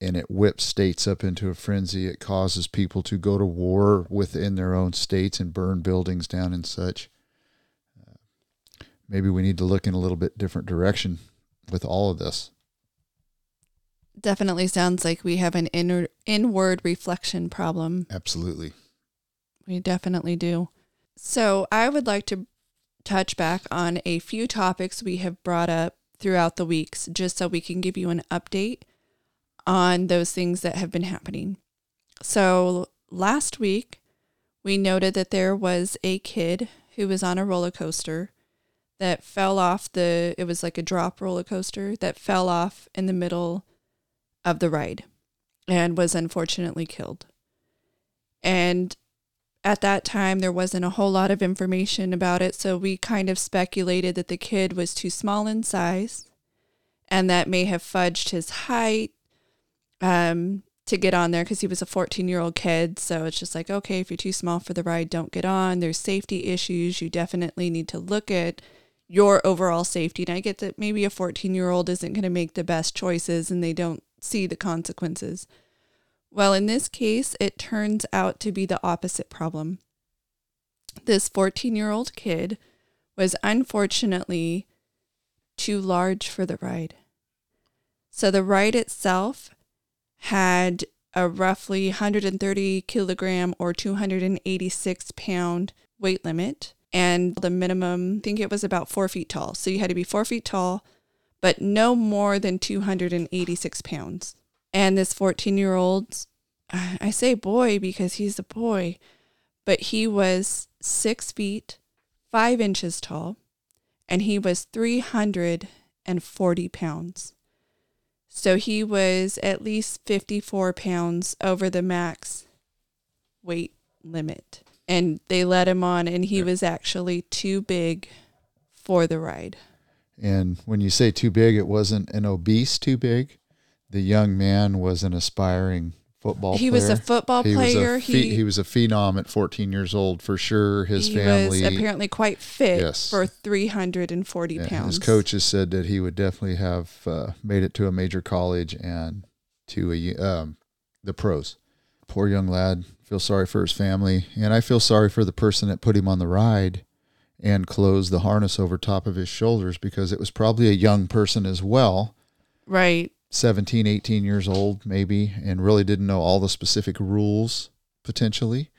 and it whips states up into a frenzy. It causes people to go to war within their own states and burn buildings down and such. Uh, maybe we need to look in a little bit different direction with all of this definitely sounds like we have an inner inward reflection problem. Absolutely. We definitely do. So, I would like to touch back on a few topics we have brought up throughout the weeks just so we can give you an update on those things that have been happening. So, last week we noted that there was a kid who was on a roller coaster that fell off the it was like a drop roller coaster that fell off in the middle of the ride and was unfortunately killed. And at that time, there wasn't a whole lot of information about it, so we kind of speculated that the kid was too small in size and that may have fudged his height um, to get on there because he was a 14 year old kid. So it's just like, okay, if you're too small for the ride, don't get on. There's safety issues. You definitely need to look at your overall safety. And I get that maybe a 14 year old isn't going to make the best choices and they don't see the consequences. Well, in this case, it turns out to be the opposite problem. This 14 year old kid was unfortunately too large for the ride. So the ride itself had a roughly 130 kilogram or 286 pound weight limit. And the minimum, I think it was about four feet tall. So you had to be four feet tall, but no more than 286 pounds. And this 14 year old, I say boy because he's a boy, but he was six feet, five inches tall, and he was 340 pounds. So he was at least 54 pounds over the max weight limit. And they let him on, and he was actually too big for the ride. And when you say too big, it wasn't an obese too big. The young man was an aspiring football He player. was a football he player. Was a he he was a phenom at 14 years old for sure. His he family, was apparently quite fit Yes. for 340 yeah, pounds. his coaches said that he would definitely have uh, made it to a major college and to a um, the pros. Poor young lad. Feel sorry for his family, and I feel sorry for the person that put him on the ride and closed the harness over top of his shoulders because it was probably a young person as well. Right. 17, 18 years old, maybe, and really didn't know all the specific rules potentially,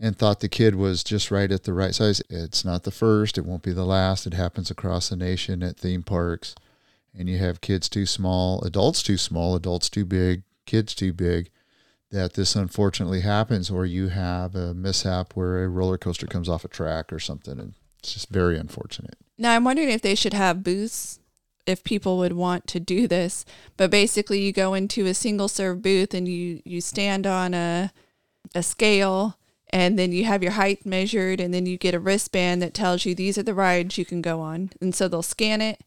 and thought the kid was just right at the right size. It's not the first, it won't be the last. It happens across the nation at theme parks. And you have kids too small, adults too small, adults too big, kids too big. That this unfortunately happens, or you have a mishap where a roller coaster comes off a track or something, and it's just very unfortunate. Now I'm wondering if they should have booths if people would want to do this. But basically you go into a single serve booth and you you stand on a a scale and then you have your height measured and then you get a wristband that tells you these are the rides you can go on. And so they'll scan it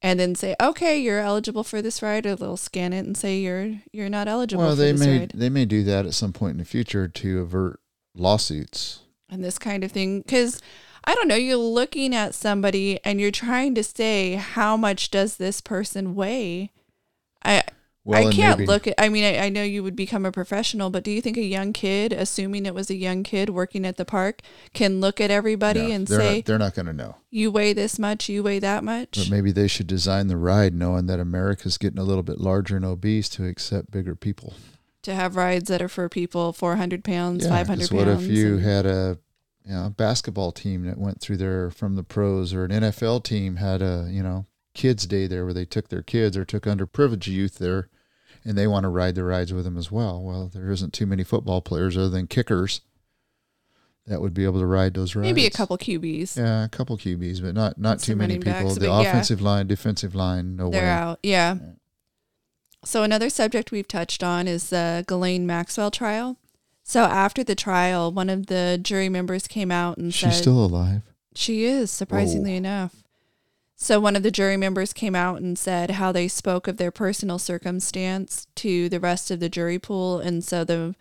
and then say, "Okay, you're eligible for this ride," or they'll scan it and say you're you're not eligible Well, for they this may ride. they may do that at some point in the future to avert lawsuits. and this kind of thing because i don't know you're looking at somebody and you're trying to say how much does this person weigh i Well, i can't maybe- look at i mean I, I know you would become a professional but do you think a young kid assuming it was a young kid working at the park can look at everybody No, and they're say not, they're not going to know. you weigh this much you weigh that much But maybe they should design the ride knowing that America's getting a little bit larger and obese to accept bigger people. to have rides that are for people 400 pounds Yeah, 500 'cause pounds what if you and- had a you know, basketball team that went through there from the pros, or an NFL team had a you know kids day there where they took their kids or took underprivileged youth there, and they want to ride the rides with them as well. Well, there isn't too many football players other than kickers that would be able to ride those rides. maybe a couple qb's Yeah, a couple QBs, but not not too many people. backs, the but yeah. offensive line, defensive line, no they're way. out. Yeah. Yeah. So another subject we've touched on is the Ghislaine Maxwell trial. So after the trial, one of the jury members came out and said. She's said still alive. she is surprisingly Whoa. enough. So one of the jury members came out and said how they spoke of their personal circumstance to the rest of the jury pool, and so the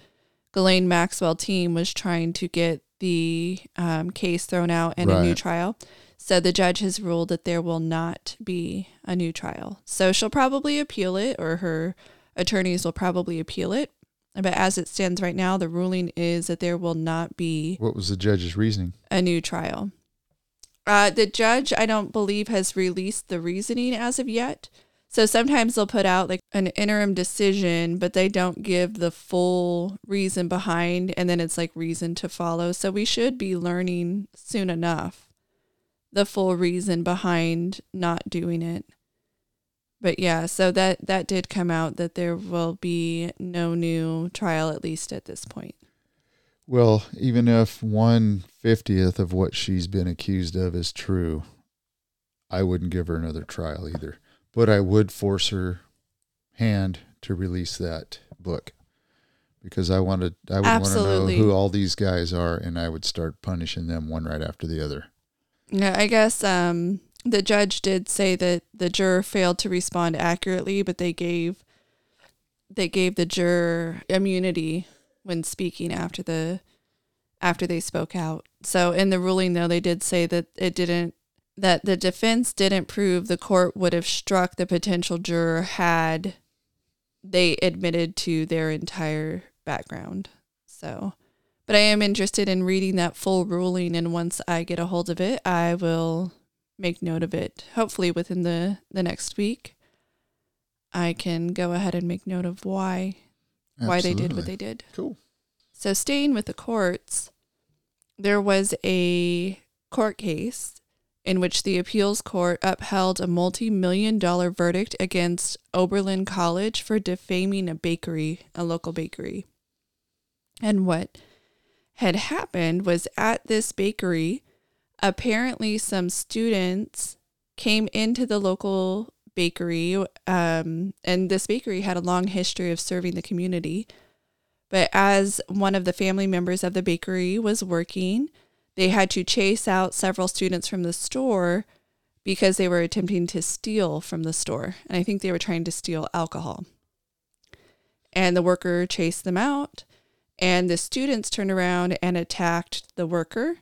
Ghislaine Maxwell team was trying to get the um, case thrown out and a new trial. So the judge has ruled that there will not be a new trial. So she'll probably appeal it, or her attorneys will probably appeal it. But as it stands right now, the ruling is that there will not be What was the judge's reasoning? a new trial. Uh, the judge, I don't believe, has released the reasoning as of yet. So sometimes they'll put out like an interim decision, but they don't give the full reason behind, and then it's like reason to follow. So we should be learning soon enough the full reason behind not doing it. But yeah, so that that did come out that there will be no new trial at least at this point. Well, even if one fiftieth of what she's been accused of is true, I wouldn't give her another trial either. But I would force her hand to release that book because I wanted I would want to know who all these guys are, and I would start punishing them one right after the other. Yeah, I guess um, the judge did say that the juror failed to respond accurately, but they gave they gave the juror immunity when speaking after the after they spoke out. So in the ruling though they did say that it didn't that the defense didn't prove the court would have struck the potential juror had they admitted to their entire background. So but I am interested in reading that full ruling and once I get a hold of it, I will make note of it. Hopefully within the the next week. I can go ahead and make note of why why they did what they did. Cool. So staying with the courts, there was a court case in which the appeals court upheld a multi-million dollar verdict against Oberlin College for defaming a bakery, a local bakery. And what had happened was at this bakery, apparently some students came into the local bakery, um, and this bakery had a long history of serving the community. But as one of the family members of the bakery was working, they had to chase out several students from the store because they were attempting to steal from the store. And I think they were trying to steal alcohol. And the worker chased them out, and the students turned around and attacked the worker.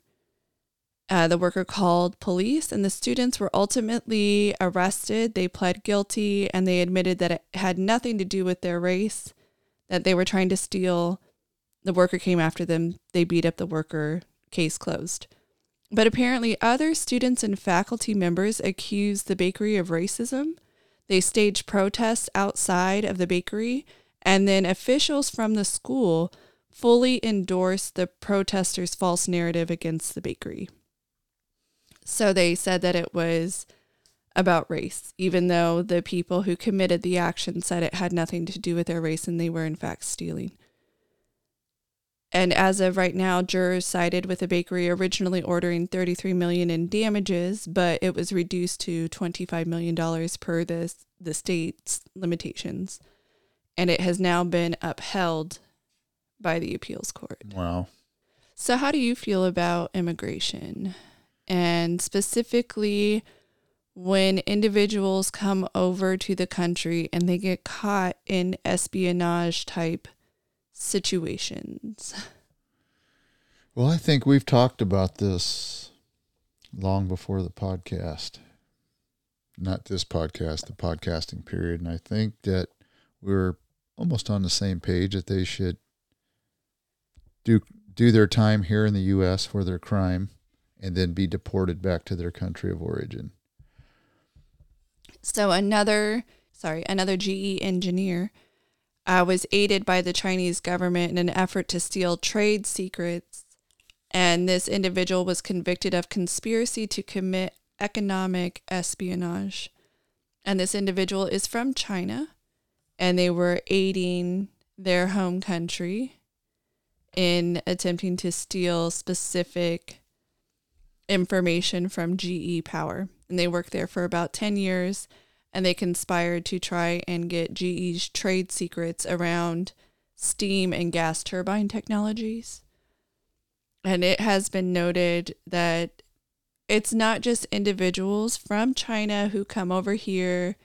Uh, the worker called police, and the students were ultimately arrested. They pled guilty and they admitted that it had nothing to do with their race, that they were trying to steal. The worker came after them. They beat up the worker. Case closed. But apparently, other students and faculty members accused the bakery of racism. They staged protests outside of the bakery, and then officials from the school fully endorsed the protesters' false narrative against the bakery. So they said that it was about race, even though the people who committed the action said it had nothing to do with their race and they were, in fact, stealing. And as of right now, jurors sided with the bakery originally ordering 33 million in damages, but it was reduced to 25 million dollars per the the state's limitations, and it has now been upheld by the appeals court. Wow. So, how do you feel about immigration, and specifically when individuals come over to the country and they get caught in espionage type situations. Well, I think we've talked about this long before the podcast. Not this podcast, the podcasting period. And I think that we're almost on the same page that they should do do their time here in the US for their crime and then be deported back to their country of origin. So another sorry, another GE engineer uh, was aided by the Chinese government in an effort to steal trade secrets. And this individual was convicted of conspiracy to commit economic espionage. And this individual is from China, and they were aiding their home country in attempting to steal specific information from GE Power. And they worked there for about 10 years and they conspired to try and get GE's trade secrets around steam and gas turbine technologies. And it has been noted that it's not just individuals from China who come over here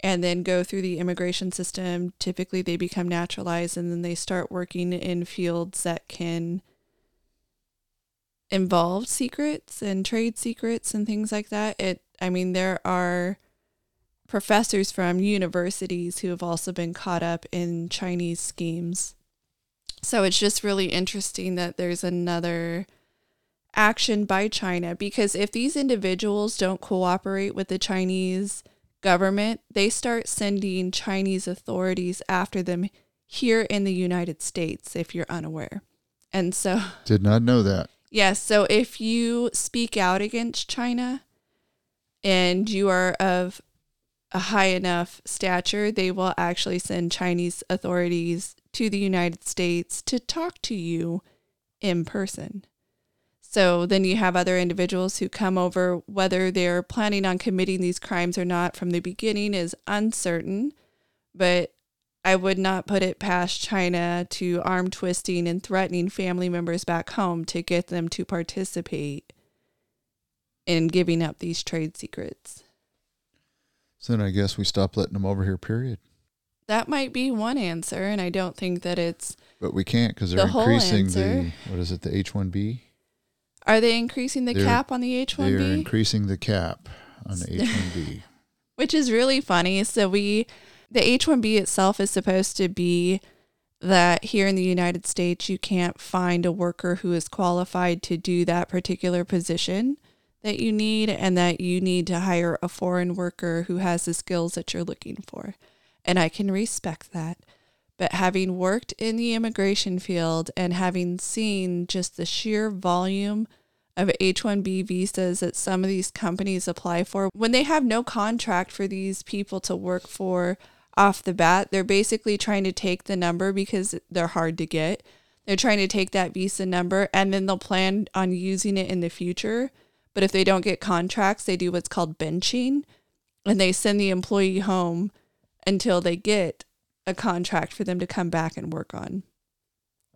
and then go through the immigration system. Typically, they become naturalized and then they start working in fields that can involve secrets and trade secrets and things like that. It, I mean, there are professors from universities who have also been caught up in Chinese schemes. So it's just really interesting that there's another action by China because if these individuals don't cooperate with the Chinese government, they start sending Chinese authorities after them here in the United States, if you're unaware. And so, did not know that. Yes. So if you speak out against China and you are of a high enough stature, they will actually send Chinese authorities to the United States to talk to you in person. So then you have other individuals who come over, whether they're planning on committing these crimes or not from the beginning is uncertain, but I would not put it past China to arm twisting and threatening family members back home to get them to participate in giving up these trade secrets. So then I guess we stop letting them over here, period. That might be one answer, and I don't think that it's. But we can't because they're The increasing the what is it, the H one B? Are they increasing the They're- cap on the H one B? They're increasing the cap on the (laughs) H one B. Which is really funny. So we, the H one B itself is supposed to be that here in the United States you can't find a worker who is qualified to do that particular position that you need, and that you need to hire a foreign worker who has the skills that you're looking for. And I can respect that. But having worked in the immigration field and having seen just the sheer volume of H 1B visas that some of these companies apply for, when they have no contract for these people to work for off the bat, they're basically trying to take the number because they're hard to get. They're trying to take that visa number and then they'll plan on using it in the future. But if they don't get contracts, they do what's called benching, and they send the employee home until they get a contract for them to come back and work on.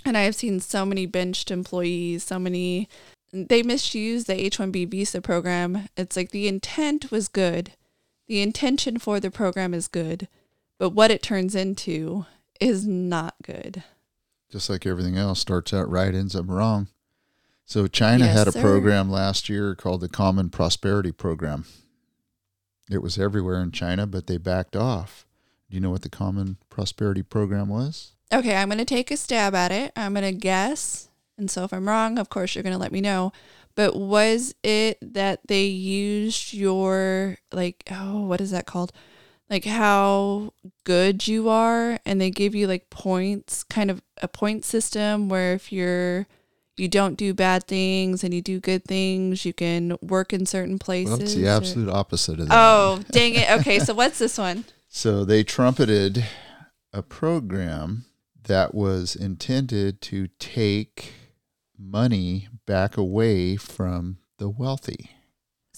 And I have seen so many benched employees, so many they misuse the H1B visa program. It's like the intent was good. The intention for the program is good, but what it turns into is not good. Just like everything else starts out right, ends up wrong. So China Yes, had a sir. program last year called the Common Prosperity Program. It was everywhere in China, but they backed off. Do you know what the Common Prosperity Program was? Okay, I'm going to take a stab at it. I'm going to guess. And so if I'm wrong, of course, you're going to let me know. But was it that they used your, like, oh, what is that called? Like how good you are. And they give you like points, kind of a point system where if you're, you don't do bad things and you do good things, you can work in certain places. Well, it's the or- absolute opposite of that. Oh, dang it. Okay, so what's this one? (laughs) So they trumpeted a program that was intended to take money back away from the wealthy.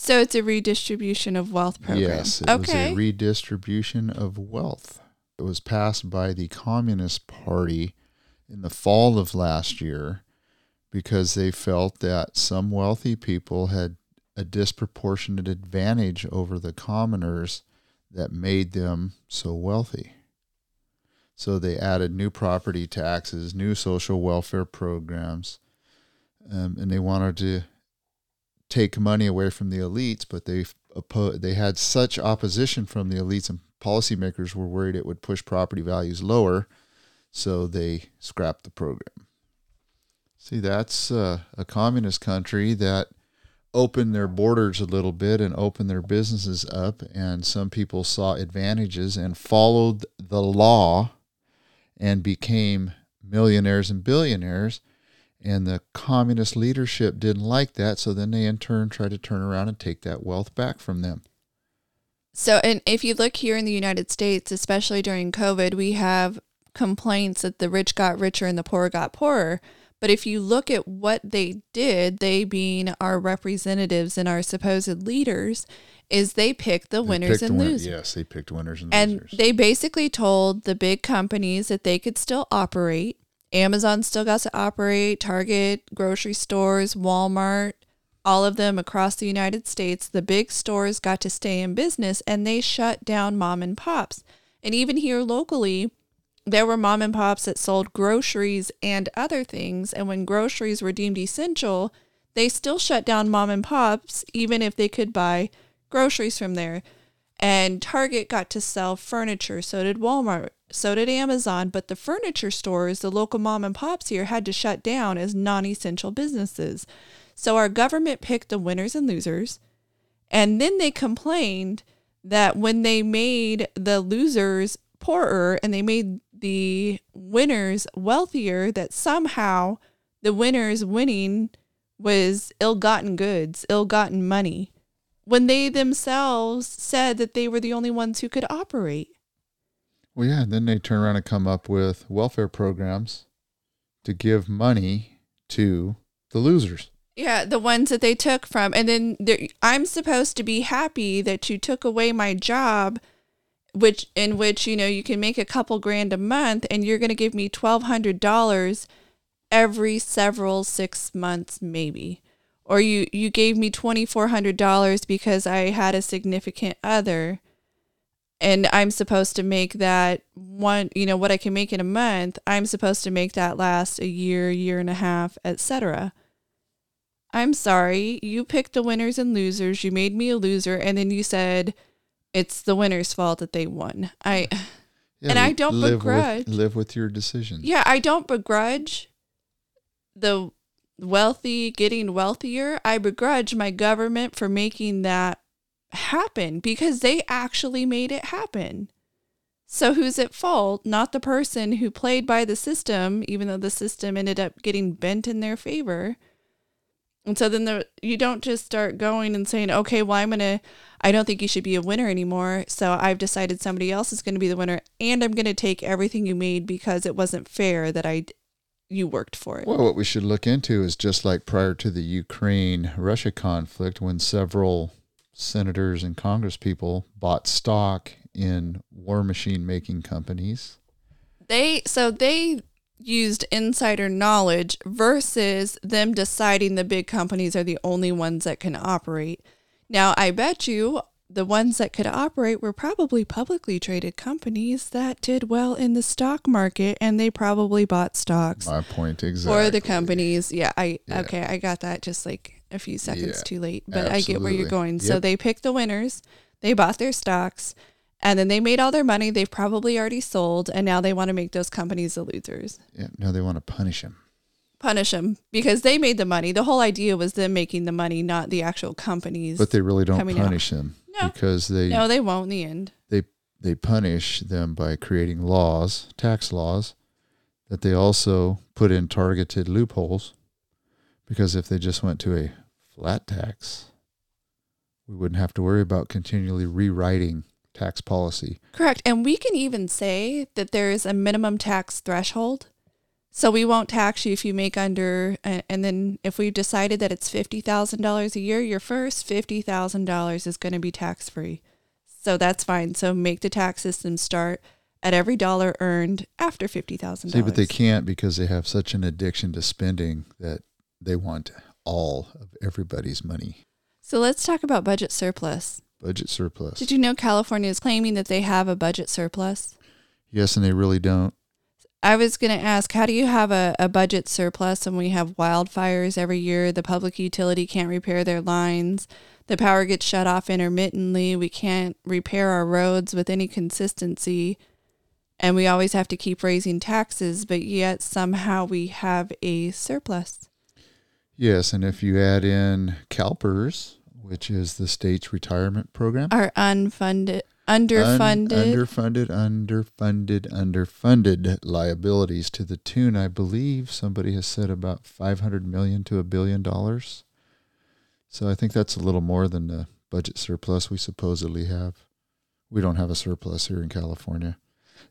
So it's a redistribution of wealth program. Yes, it okay. was a redistribution of wealth. It was passed by the Communist Party in the fall of last year because they felt that some wealthy people had a disproportionate advantage over the commoners that made them so wealthy. So they added new property taxes, new social welfare programs, um, and they wanted to take money away from the elites, but they oppo- they had such opposition from the elites and policymakers were worried it would push property values lower, so they scrapped the program. See, that's uh, a communist country that opened their borders a little bit and opened their businesses up, and some people saw advantages and followed the law and became millionaires and billionaires. And the communist leadership didn't like that, so then they in turn tried to turn around and take that wealth back from them. So, and if you look here in the United States, especially during COVID, we have complaints that the rich got richer and the poor got poorer. But if you look at what they did, they being our representatives and our supposed leaders, is they picked the They winners picked and win- losers. Yes, they picked winners and, And losers. And they basically told the big companies that they could still operate. Amazon still got to operate, Target, grocery stores, Walmart, all of them across the United States. The big stores got to stay in business and they shut down mom and pops. And even here locally, there were mom and pops that sold groceries and other things. And when groceries were deemed essential, they still shut down mom and pops, even if they could buy groceries from there. And Target got to sell furniture. So did Walmart. So did Amazon. But the furniture stores, the local mom and pops here, had to shut down as non essential businesses. So our government picked the winners and losers. And then they complained that when they made the losers poorer and they made the winners wealthier, that somehow the winners winning was ill gotten goods, ill gotten money, when they themselves said that they were the only ones who could operate. Well, yeah, and then they turn around and come up with welfare programs to give money to the losers. Yeah, the ones that they took from, and then I'm supposed to be happy that you took away my job, which in which you know you can make a couple grand a month, and you're going to give me twelve hundred dollars every several six months, maybe, or you you gave me twenty four hundred dollars because I had a significant other, and I'm supposed to make that one, you know, what I can make in a month. I'm supposed to make that last a year, year and a half, etc. I'm sorry, you picked the winners and losers. You made me a loser, and then you said it's the winner's fault that they won. I, Yeah, (sighs) And I don't begrudge- With, live with your decisions. yeah, I don't begrudge the wealthy getting wealthier. I begrudge my government for making that happen because they actually made it happen. So who's at fault? Not the person who played by the system, even though the system ended up getting bent in their favor. And so then the you don't just start going and saying, okay, well, I'm gonna, I don't think you should be a winner anymore. So I've decided somebody else is gonna be the winner, and I'm gonna take everything you made because it wasn't fair that I, you worked for it. Well, what we should look into is just like prior to the Ukraine Russia conflict, when several senators and congresspeople bought stock in war machine making companies. They so they used insider knowledge versus them deciding the big companies are the only ones that can operate. Now, I bet you the ones that could operate were probably publicly traded companies that did well in the stock market and they probably bought stocks My point exactly. for the companies. Yeah, I Yeah. okay, I got that just like a few seconds Yeah, too late, but I get where you're absolutely. going. So they picked the winners, they bought their stocks, and then they made all their money. They've probably already sold, and now they want to make those companies the losers. Yeah, no, they want to punish them. Punish them because they made the money. The whole idea was them making the money, not the actual companies. But they really don't coming out. punish him No. because they no, they won't in the end. they they punish them by creating laws, tax laws, that they also put in targeted loopholes. Because if they just went to a flat tax, we wouldn't have to worry about continually rewriting tax policy. Correct. And we can even say that there is a minimum tax threshold. So we won't tax you if you make under, and then if we've decided that it's $50,000 a year, your first $50,000 is going to be tax free. So that's fine. So make the tax system start at every dollar earned after $50,000. See, but they can't because they have such an addiction to spending that they want all of everybody's money. So let's talk about budget surplus. Budget surplus. Did you know California is claiming that they have a budget surplus? yes, and they really don't. I was going to ask, how do you have a, a budget surplus when we have wildfires every year? The public utility can't repair their lines. The power gets shut off intermittently. We can't repair our roads with any consistency. And we always have to keep raising taxes, but yet somehow we have a surplus. Yes, and if you add in CalPERS, which is the state's retirement program, Our unfunded, un- underfunded. underfunded, underfunded, underfunded liabilities to the tune, I believe somebody has said about five hundred million to a billion dollars. So I think that's a little more than the budget surplus we supposedly have. We don't have a surplus here in California.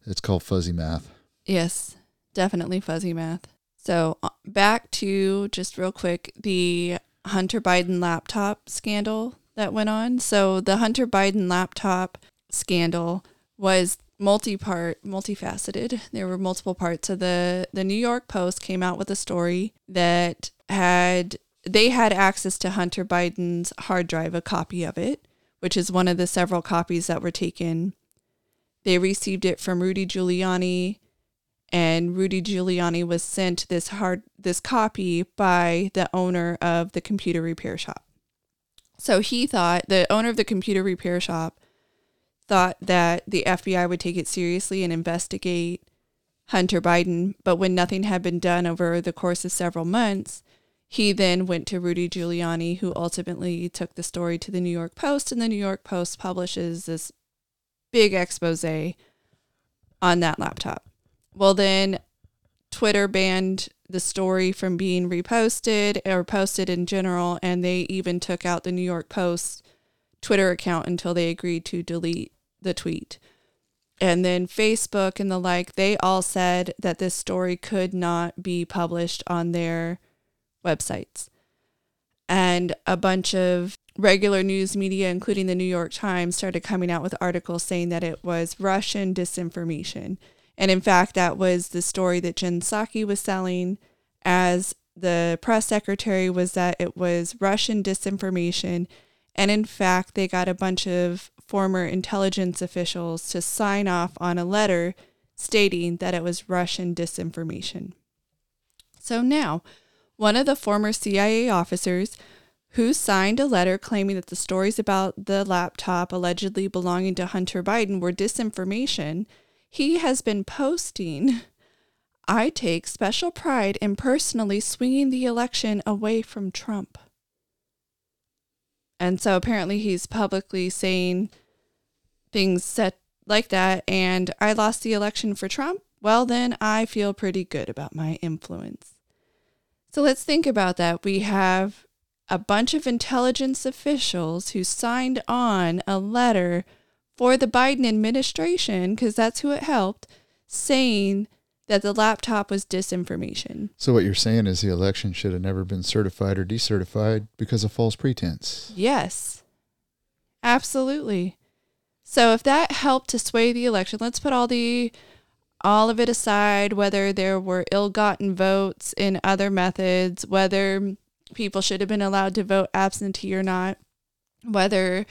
It's called fuzzy math. Yes, definitely fuzzy math. So uh, back to just real quick the Hunter Biden laptop scandal that went on. So the Hunter Biden laptop scandal was multi-part, multifaceted. There were multiple parts. So the the New York Post came out with a story that had they had access to Hunter Biden's hard drive, a copy of it, which is one of the several copies that were taken. They received it from Rudy Giuliani and Rudy Giuliani was sent this hard this copy by the owner of the computer repair shop. So he thought the owner of the computer repair shop thought that the FBI would take it seriously and investigate Hunter Biden, but when nothing had been done over the course of several months, he then went to Rudy Giuliani, who ultimately took the story to the New York Post, and the New York Post publishes this big expose on that laptop. Well, then Twitter banned the story from being reposted or posted in general, and they even took out the New York Post Twitter account until they agreed to delete the tweet. And then Facebook and the like, they all said that this story could not be published on their websites. And a bunch of regular news media, including the New York Times, started coming out with articles saying that it was Russian disinformation. And in fact, that was the story that Jen Psaki was selling as the press secretary was that it was Russian disinformation. And in fact, they got a bunch of former intelligence officials to sign off on a letter stating that it was Russian disinformation. So now, one of the former CIA officers who signed a letter claiming that the stories about the laptop allegedly belonging to Hunter Biden were disinformation, he has been posting, I take special pride in personally swinging the election away from Trump. And so apparently he's publicly saying things set like that. And I lost the election for Trump. Well, then I feel pretty good about my influence. So let's think about that. We have a bunch of intelligence officials who signed on a letter for the Biden administration, because that's who it helped, saying that the laptop was disinformation. So what you're saying is the election should have never been certified or decertified because of false pretense. Yes. Absolutely. So if that helped to sway the election, let's put all the all of it aside, whether there were ill-gotten votes in other methods, whether people should have been allowed to vote absentee or not, whether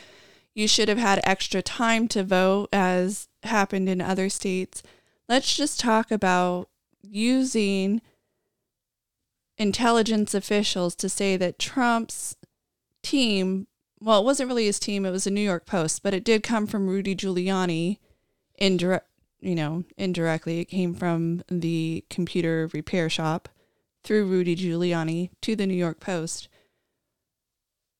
you should have had extra time to vote as happened in other states. Let's just talk about using intelligence officials to say that Trump's team, well, it wasn't really his team, it was a New York Post, but it did come from Rudy Giuliani indirect, you know, indirectly. It came from the computer repair shop through Rudy Giuliani to the New York Post.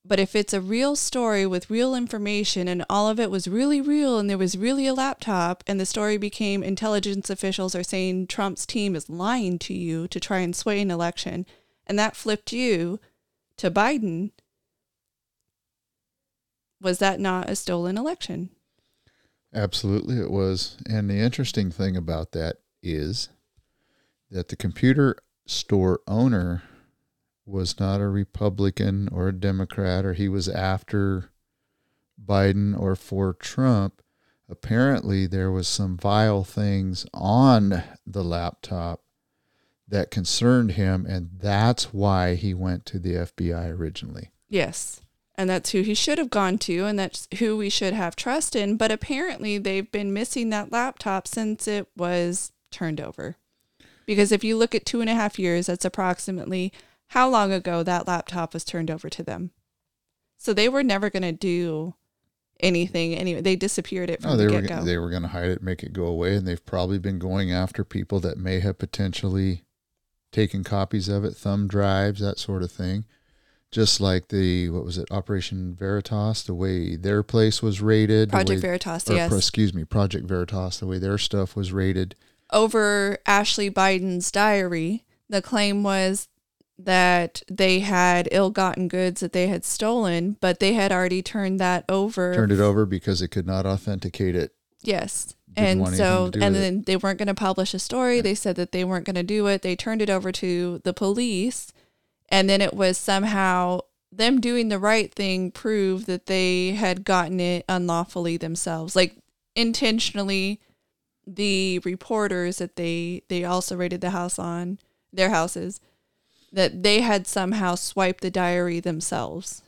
But if it's a real story with real information and all of it was really real and there was really a laptop and the story became intelligence officials are saying Trump's team is lying to you to try and sway an election and that flipped you to Biden, was that not a stolen election? Absolutely, it was. And the interesting thing about that is that the computer store owner was not a Republican or a Democrat, or he was after Biden or for Trump. Apparently, there was some vile things on the laptop that concerned him, and that's why he went to the FBI originally. Yes. And that's who he should have gone to, and that's who we should have trust in. But apparently, they've been missing that laptop since it was turned over. Because if you look at two and a half years, that's approximately how long ago that laptop was turned over to them. So they were never going to do anything anyway. They disappeared it from No, they the were get go. they were going to hide it, make it go away, and they've probably been going after people that may have potentially taken copies of it, thumb drives, that sort of thing. Just like the what was it, Operation Veritas, the way their place was raided, Project way- Veritas, or, yes. excuse me, Project Veritas, the way their stuff was raided. Over Ashley Biden's diary, the claim was that they had ill-gotten goods that they had stolen, but they had already turned that over. Turned it over because it could not authenticate it. Yes. Didn't and so, anything to do and with it. then they weren't going to publish a story. They said that they weren't going to do it. They turned it over to the police. And then it was somehow them doing the right thing proved that they had gotten it unlawfully themselves. Like intentionally, the reporters that they, they also raided the house on, their houses, that they had somehow swiped the diary themselves.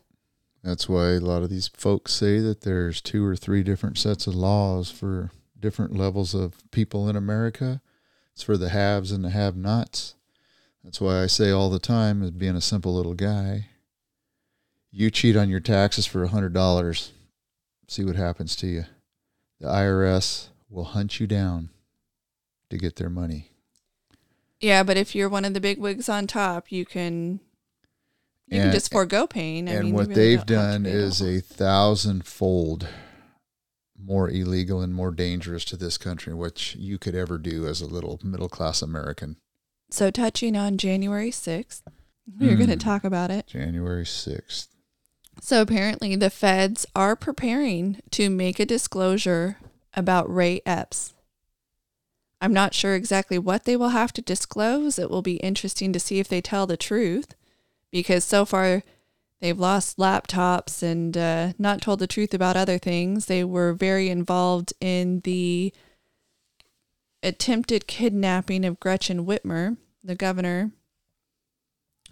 That's why a lot of these folks say that there's two or three different sets of laws for different levels of people in America. It's for the haves and the have nots. That's why I say all the time, as being a simple little guy, you cheat on your taxes for a hundred dollars, see what happens to you. The IRS will hunt you down to get their money. Yeah, but if you're one of the big wigs on top, you can you can just forego paying. I and mean, what really they've don't have to done is a thousandfold more illegal and more dangerous to this country, which you could ever do as a little middle class American. So touching on January 6th, we're going to talk about it. January 6th. So apparently the feds are preparing to make a disclosure about Ray Epps. I'm not sure exactly what they will have to disclose. It will be interesting to see if they tell the truth because so far they've lost laptops and uh, not told the truth about other things. They were very involved in the attempted kidnapping of Gretchen Whitmer, the governor.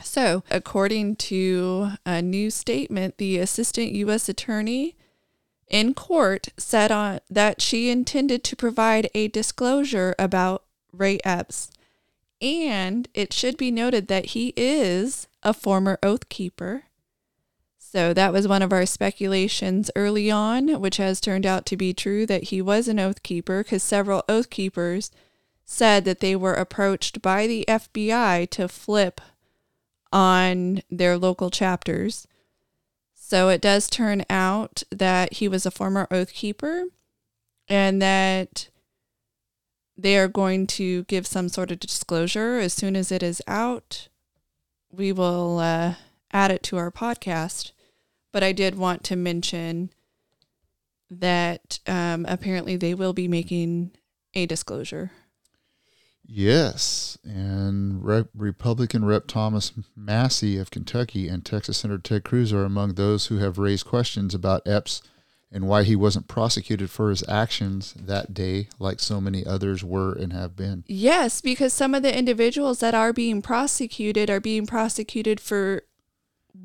So, according to a new statement, the assistant U.S. attorney in court said on, that she intended to provide a disclosure about Ray Epps. And it should be noted that he is a former oath keeper. So that was one of our speculations early on, which has turned out to be true that he was an oath keeper because several oath keepers said that they were approached by the FBI to flip on their local chapters. So it does turn out that he was a former oath keeper and that they are going to give some sort of disclosure as soon as it is out. We will uh, add it to our podcast. But I did want to mention that um, apparently they will be making a disclosure. Yes, and Rep- Republican Rep. Thomas Massie of Kentucky and Texas Senator Ted Cruz are among those who have raised questions about Epps and why he wasn't prosecuted for his actions that day like so many others were and have been. Yes, because some of the individuals that are being prosecuted are being prosecuted for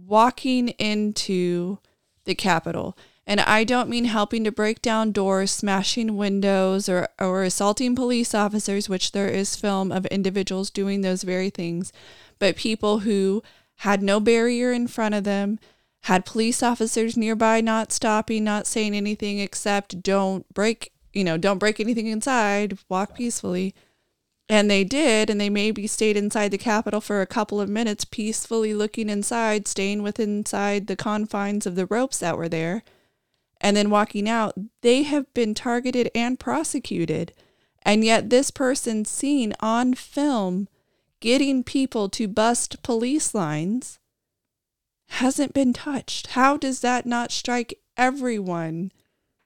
walking into the Capitol. And I don't mean helping to break down doors, smashing windows, or, or assaulting police officers, which there is film of individuals doing those very things, but people who had no barrier in front of them, had police officers nearby not stopping, not saying anything except don't break, you know, don't break anything inside, walk peacefully. And they did, and they maybe stayed inside the Capitol for a couple of minutes, peacefully looking inside, staying within inside the confines of the ropes that were there, and then walking out. They have been targeted and prosecuted. And yet, this person seen on film getting people to bust police lines hasn't been touched. How does that not strike everyone?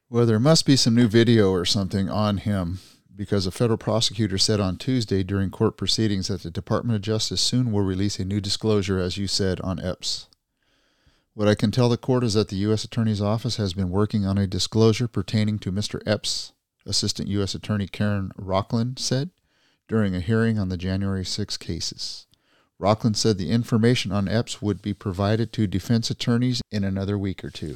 Well, there must be some new video or something on him because a federal prosecutor said on Tuesday during court proceedings that the Department of Justice soon will release a new disclosure, as you said, on Epps. What I can tell the court is that the U.S. Attorney's Office has been working on a disclosure pertaining to Mr. Epps, Assistant U.S. Attorney Karen Rochlin said during a hearing on the January 6 cases. Rochlin said the information on Epps would be provided to defense attorneys in another week or two.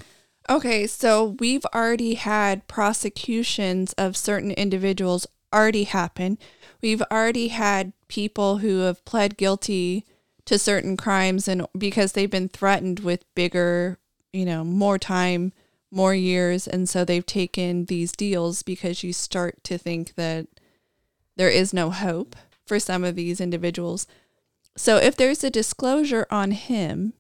Okay, so we've already had prosecutions of certain individuals already happen. We've already had people who have pled guilty to certain crimes and because they've been threatened with bigger, you know, more time, more years and so they've taken these deals because you start to think that there is no hope for some of these individuals. So if there's a disclosure on him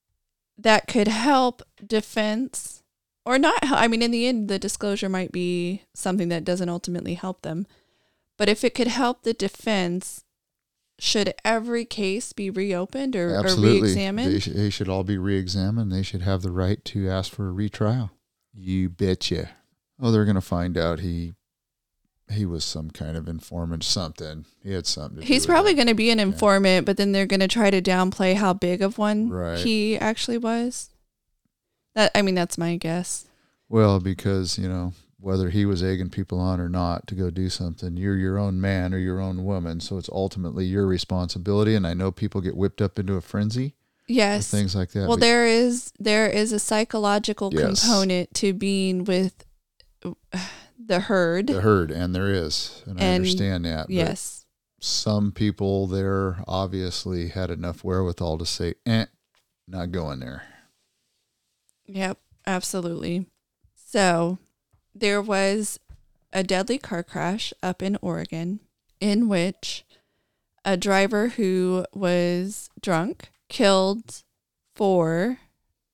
that could help defense or not i mean in the end the disclosure might be something that doesn't ultimately help them but if it could help the defense should every case be reopened or, Absolutely. or re-examined They, sh- they should all be re-examined. They should have the right to ask for a retrial. You betcha. Oh, they're going to find out he he was some kind of informant, something. He had something to he's probably going to be an informant but then they're going to try to downplay how big of one Right. he actually was that i mean that's my guess Well, because, you know, whether he was egging people on or not to go do something, you're your own man or your own woman. So it's ultimately your responsibility. And I know people get whipped up into a frenzy yes things like that. well but there is there is a psychological Yes. component to being with (sighs) the herd the herd, and there is. And, I understand that. yes some people there obviously had enough wherewithal to say, eh, not going there. Yep, absolutely. So there was a deadly car crash up in Oregon in which a driver who was drunk killed four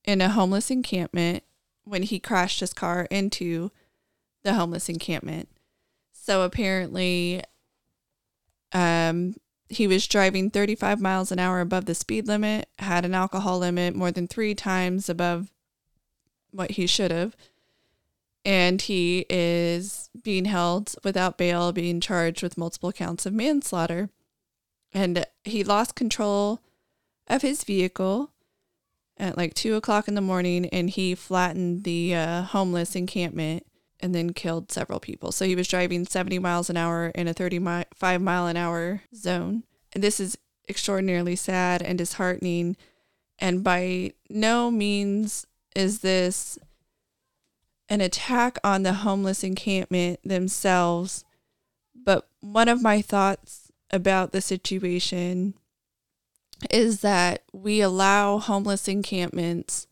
in a homeless encampment when he crashed his car into the homeless encampment. So apparently um he was driving 35 miles an hour above the speed limit, had an alcohol limit more than 3 times above what he should have. And he is being held without bail, being charged with multiple counts of manslaughter. And he lost control of his vehicle at like two o'clock in the morning and he flattened the uh, homeless encampment and then killed several people. So he was driving 70 miles an hour in a 35 mile an hour zone. And this is extraordinarily sad and disheartening. And by no means is this an attack on the homeless encampment themselves. But one of my thoughts about the situation is that we allow homeless encampments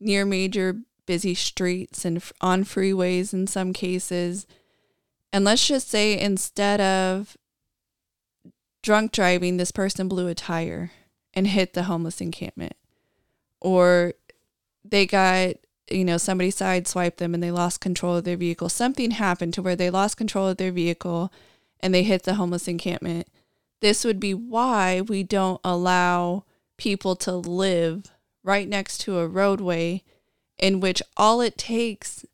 near major busy streets and on freeways in some cases. And let's just say instead of drunk driving, this person blew a tire and hit the homeless encampment. Or they got, you know, somebody sideswiped them and they lost control of their vehicle. Something happened to where they lost control of their vehicle and they hit the homeless encampment. This would be why we don't allow people to live right next to a roadway in which all it takes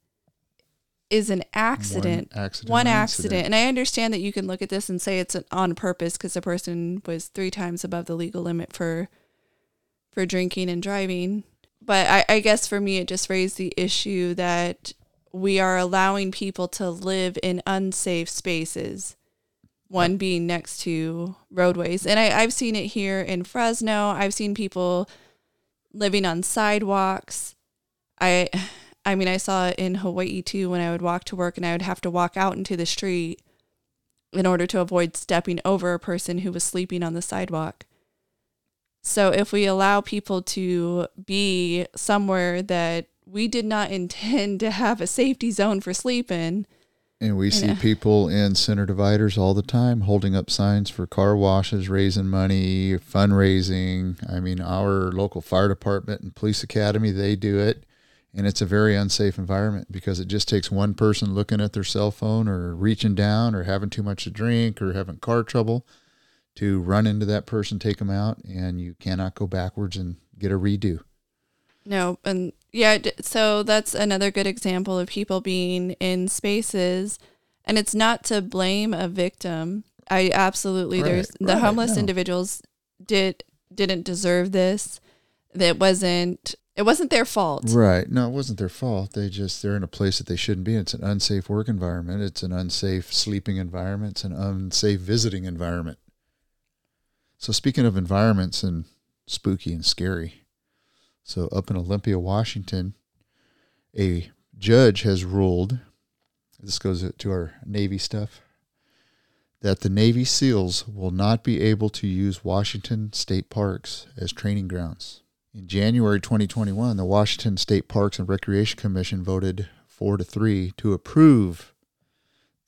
is an accident. One accident. One or accident. And I understand that you can look at this and say it's on purpose because the person was three times above the legal limit for for drinking and driving. But I, I guess for me it just raised the issue that we are allowing people to live in unsafe spaces. One being next to roadways. And I, I've seen it here in Fresno. I've seen people living on sidewalks. I (sighs) I mean I saw it in Hawaii too when I would walk to work and I would have to walk out into the street in order to avoid stepping over a person who was sleeping on the sidewalk. So if we allow people to be somewhere that we did not (laughs) intend to have a safety zone for sleeping, And we see people in center dividers all the time holding up signs for car washes, raising money, fundraising. I mean, our local fire department and police academy, they do it. And it's a very unsafe environment because it just takes one person looking at their cell phone or reaching down or having too much to drink or having car trouble to run into that person, take them out, and you cannot go backwards and get a redo. No, and yeah, so that's another good example of people being in spaces, and it's not to blame a victim. I absolutely there's the right, homeless no. individuals did didn't deserve this. That wasn't it wasn't their fault. Right. No, it wasn't their fault. They just they're in a place that they shouldn't be. It's an unsafe work environment. It's an unsafe sleeping environment. It's an unsafe visiting environment. So speaking of environments and spooky and scary, so up in Olympia, Washington, a judge has ruled. This goes to our Navy stuff. That the Navy SEALs will not be able to use Washington state parks as training grounds. In January 2021, the Washington State Parks and Recreation Commission voted 4 to 3 to approve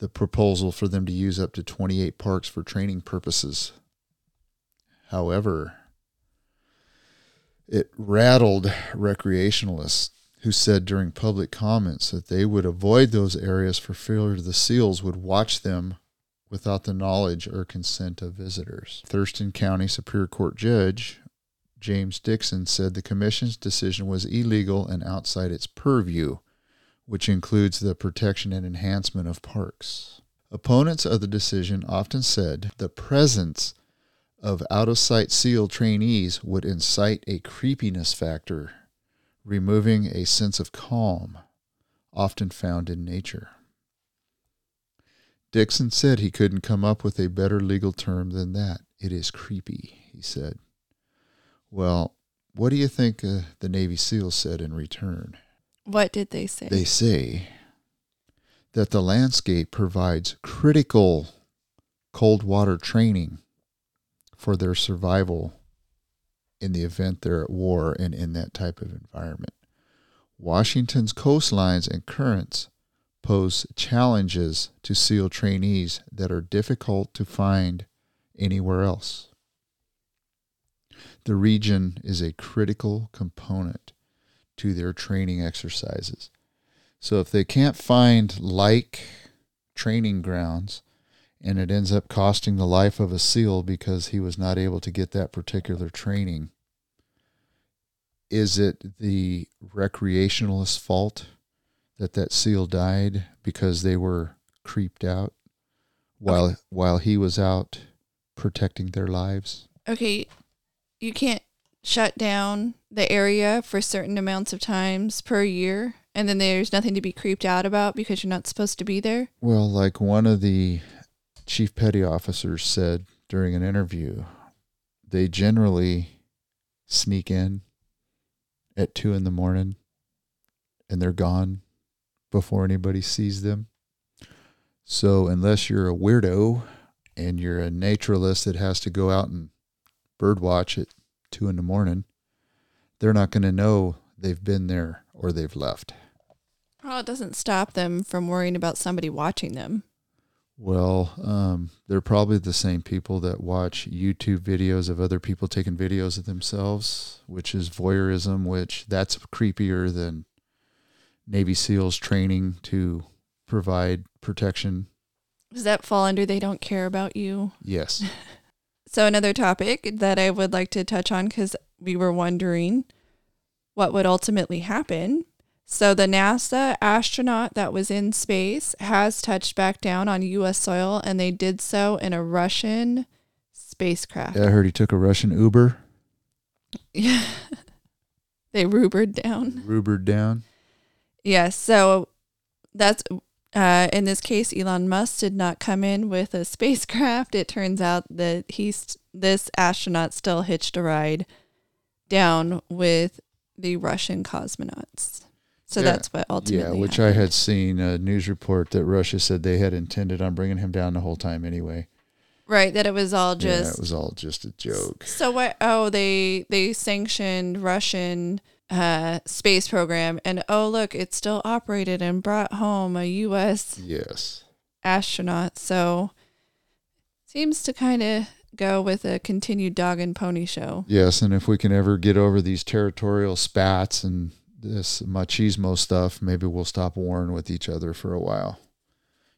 the proposal for them to use up to 28 parks for training purposes. However, it rattled recreationalists who said during public comments that they would avoid those areas for fear the SEALs would watch them without the knowledge or consent of visitors. Thurston County Superior Court Judge James Dixon said the commission's decision was illegal and outside its purview, which includes the protection and enhancement of parks. Opponents of the decision often said the presence of out of sight SEAL trainees would incite a creepiness factor, removing a sense of calm often found in nature. Dixon said he couldn't come up with a better legal term than that. It is creepy, he said. Well, what do you think uh, the Navy SEALs said in return? What did they say? They say that the landscape provides critical cold water training for their survival in the event they're at war and in that type of environment. Washington's coastlines and currents pose challenges to SEAL trainees that are difficult to find anywhere else. The region is a critical component to their training exercises. So if they can't find like training grounds and it ends up costing the life of a SEAL because he was not able to get that particular training, is it the recreationalist's fault that that SEAL died because they were creeped out while while he was out protecting their lives? okay, you can't shut down the area for certain amounts of times per year, and then there's nothing to be creeped out about because you're not supposed to be there. Well, like one of the chief petty officers said during an interview, they generally sneak in at two in the morning and they're gone before anybody sees them. So, unless you're a weirdo and you're a naturalist that has to go out and bird watch at two in the morning, they're not going to know they've been there or they've left. Well, it doesn't stop them from worrying about somebody watching them. Well, um, they're probably the same people that watch YouTube videos of other people taking videos of themselves, which is voyeurism, which that's creepier than Navy SEALs training to provide protection. Does that fall under they don't care about you? Yes. (laughs) So, another topic that I would like to touch on because we were wondering what would ultimately happen. So, the NASA astronaut that was in space has touched back down on U.S. soil, and they did so in a Russian spacecraft. I heard he took a Russian Uber, Yeah. (laughs) they rubered down. Ubered down. Yes. So that's uh, in this case, Elon Musk did not come in with a spacecraft. It turns out that he's this astronaut still hitched a ride down with the Russian cosmonauts. So Yeah. that's what ultimately. Yeah, which I had seen a news report that Russia said they had intended on bringing him down the whole time anyway. right that it was all just. yeah, it was all just a joke. So what? Oh, they they sanctioned Russian uh, space program, and oh look, it still operated and brought home a U.S. Yes. astronaut. So seems to kind of go with a continued dog and pony show. Yes, and if we can ever get over these territorial spats and this machismo stuff, maybe we'll stop warring with each other for a while.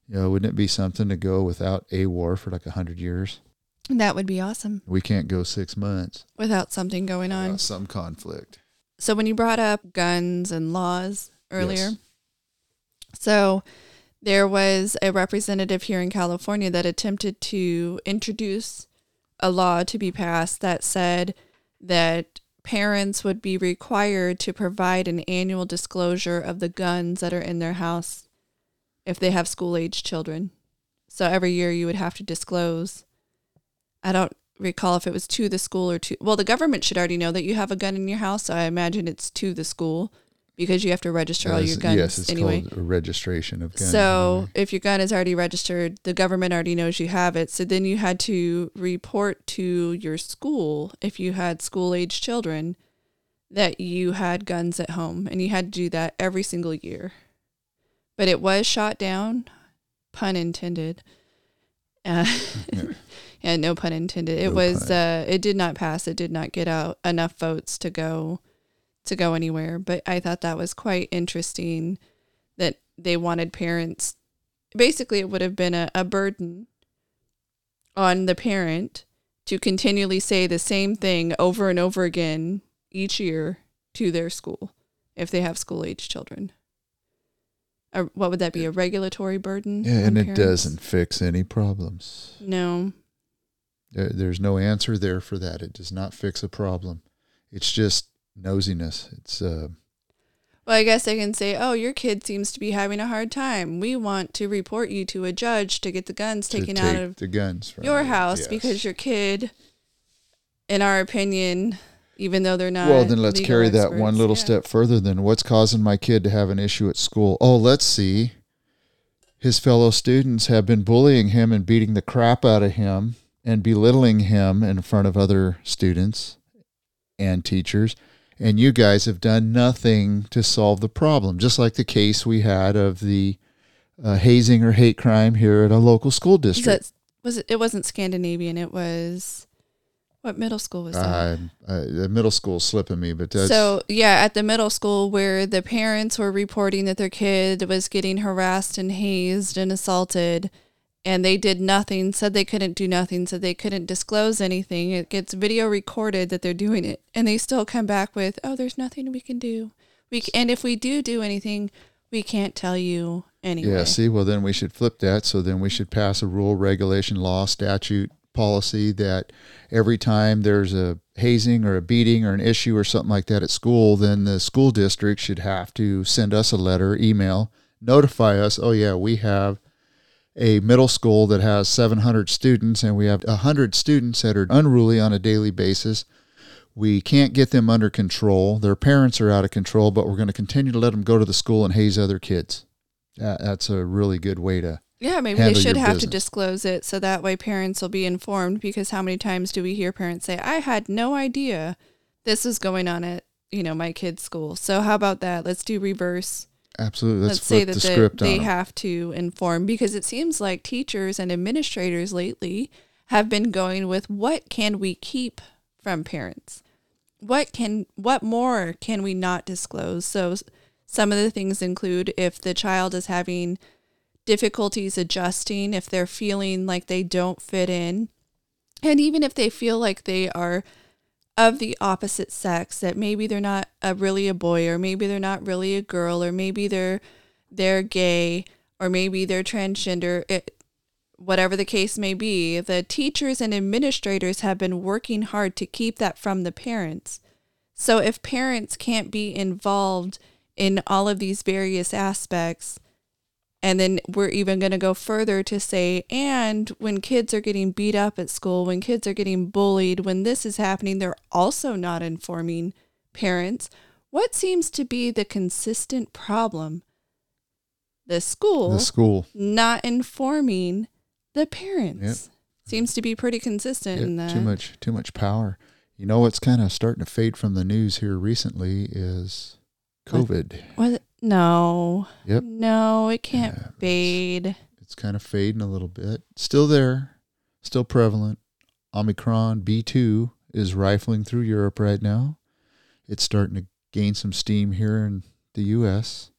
You know, wouldn't it be something to go without a war for like a hundred years? That would be awesome We can't go six months without something going on. without some conflict. So when you brought up guns and laws earlier, Yes. so there was a representative here in California that attempted to introduce a law to be passed that said that parents would be required to provide an annual disclosure of the guns that are in their house if they have school age children. So every year you would have to disclose. I don't recall if it was to the school or to well the government should already know that you have a gun in your house so i imagine it's to the school because you have to register all your guns yes, it's anyway called registration of guns. so if your gun is already registered the government already knows you have it so then you had to report to your school if you had school age children that you had guns at home and you had to do that every single year but it was shot down pun intended uh, (laughs) Yeah. yeah, no pun intended. It No was uh it did not pass. It did not get out enough votes to go to go anywhere, but I thought that was quite interesting that they wanted parents basically it would have been a, a burden on the parent to continually say the same thing over and over again each year to their school if they have school age children. A, what would that be? A regulatory burden? yeah, and on it doesn't fix any problems. No. There, there's no answer there for that. It does not fix a problem. It's just nosiness. It's uh, Well, I guess I can say, oh, your kid seems to be having a hard time. We want to report you to a judge to get the guns taken out of the guns from your house Yes. because your kid, in our opinion, even though they're not. well, then let's carry that one little yeah. step further. Then what's causing my kid to have an issue at school? Oh, let's see. His fellow students have been bullying him and beating the crap out of him and belittling him in front of other students and teachers. And you guys have done nothing to solve the problem, just like the case we had of the uh, hazing or hate crime here at a local school district. that, was it? It wasn't Scandinavian. It was. What middle school was that? Uh, uh, the middle school's slipping me, but that's So yeah, at the middle school where the parents were reporting that their kid was getting harassed and hazed and assaulted, and they did nothing, said they couldn't do nothing, said they couldn't disclose anything. It gets video recorded that they're doing it, and they still come back with, "Oh, there's nothing we can do. We c- and if we do do anything, we can't tell you anyway." Yeah, see, well, then we should flip that. So then we should pass a rule, regulation, law, statute, policy that every time there's a hazing or a beating or an issue or something like that at school, then the school district should have to send us a letter, email, notify us, oh, yeah, we have a middle school that has 700 students and we have 100 students that are unruly on a daily basis. We can't get them under control. Their parents are out of control, but we're going to continue to let them go to the school and haze other kids. That, that's a really good way to. Yeah, maybe they should have to disclose it so that way parents will be informed because how many times do we hear parents say, "I had no idea this was going on at, you know, my kid's school." So how about that? Let's do reverse. Absolutely. Let's, Let's, say that the the- script they have to inform because it seems like teachers and administrators lately have been going with what can we keep from parents? What can what more can we not disclose? So some of the things include if the child is having difficulties adjusting, if they're feeling like they don't fit in, and even if they feel like they are of the opposite sex, that maybe they're not a, really a boy, or maybe they're not really a girl, or maybe they're they're gay, or maybe they're transgender. It, whatever the case may be, the teachers and administrators have been working hard to keep that from the parents. So if parents can't be involved in all of these various aspects, And then we're even going to go further to say, and when kids are getting beat up at school, when kids are getting bullied, when this is happening, they're also not informing parents. What seems to be the consistent problem? The school, The school. not informing the parents. Seems to be pretty consistent in that. too much too much power. You know what's kind of starting to fade from the news here recently is? COVID. What? No. Yep. No, it can't Yeah, it's- fade. It's kind of fading a little bit. Still there, still prevalent. Omicron B2 is rifling through Europe right now. It's starting to gain some steam here in the US.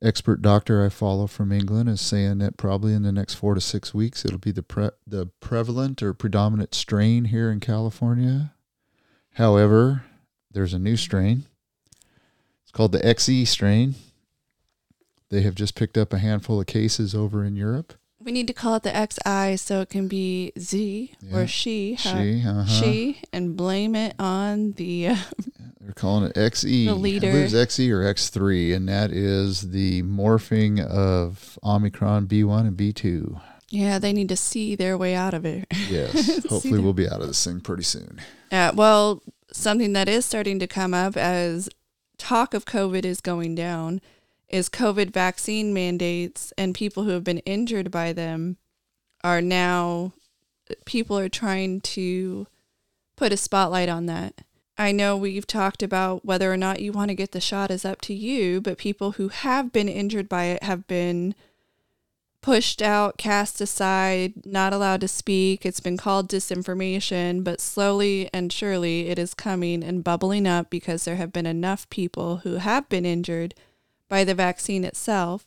Expert doctor I follow from England is saying that probably in the next 4 to 6 weeks it'll be the pre- the prevalent or predominant strain here in California. However, there's a new strain. It's called the XE strain. They have just picked up a handful of cases over in Europe. We need to call it the XI so it can be Z Yeah. or she. She, uh-huh. She, and blame it on the. Uh, (laughs) They're calling it XE. The leader. I believe it's XE or X3, and that is the morphing of Omicron B1 and B2. yeah, they need to see their way out of it. Yes. (laughs) Hopefully, we'll be out of this thing pretty soon. Uh, well, something that is starting to come up as talk of COVID is going down is COVID vaccine mandates, and people who have been injured by them are now, people are trying to put a spotlight on that. I know we've talked about whether or not you want to get the shot is up to you, but people who have been injured by it have been pushed out, cast aside, not allowed to speak. It's been called disinformation, but slowly and surely it is coming and bubbling up because there have been enough people who have been injured by the vaccine itself.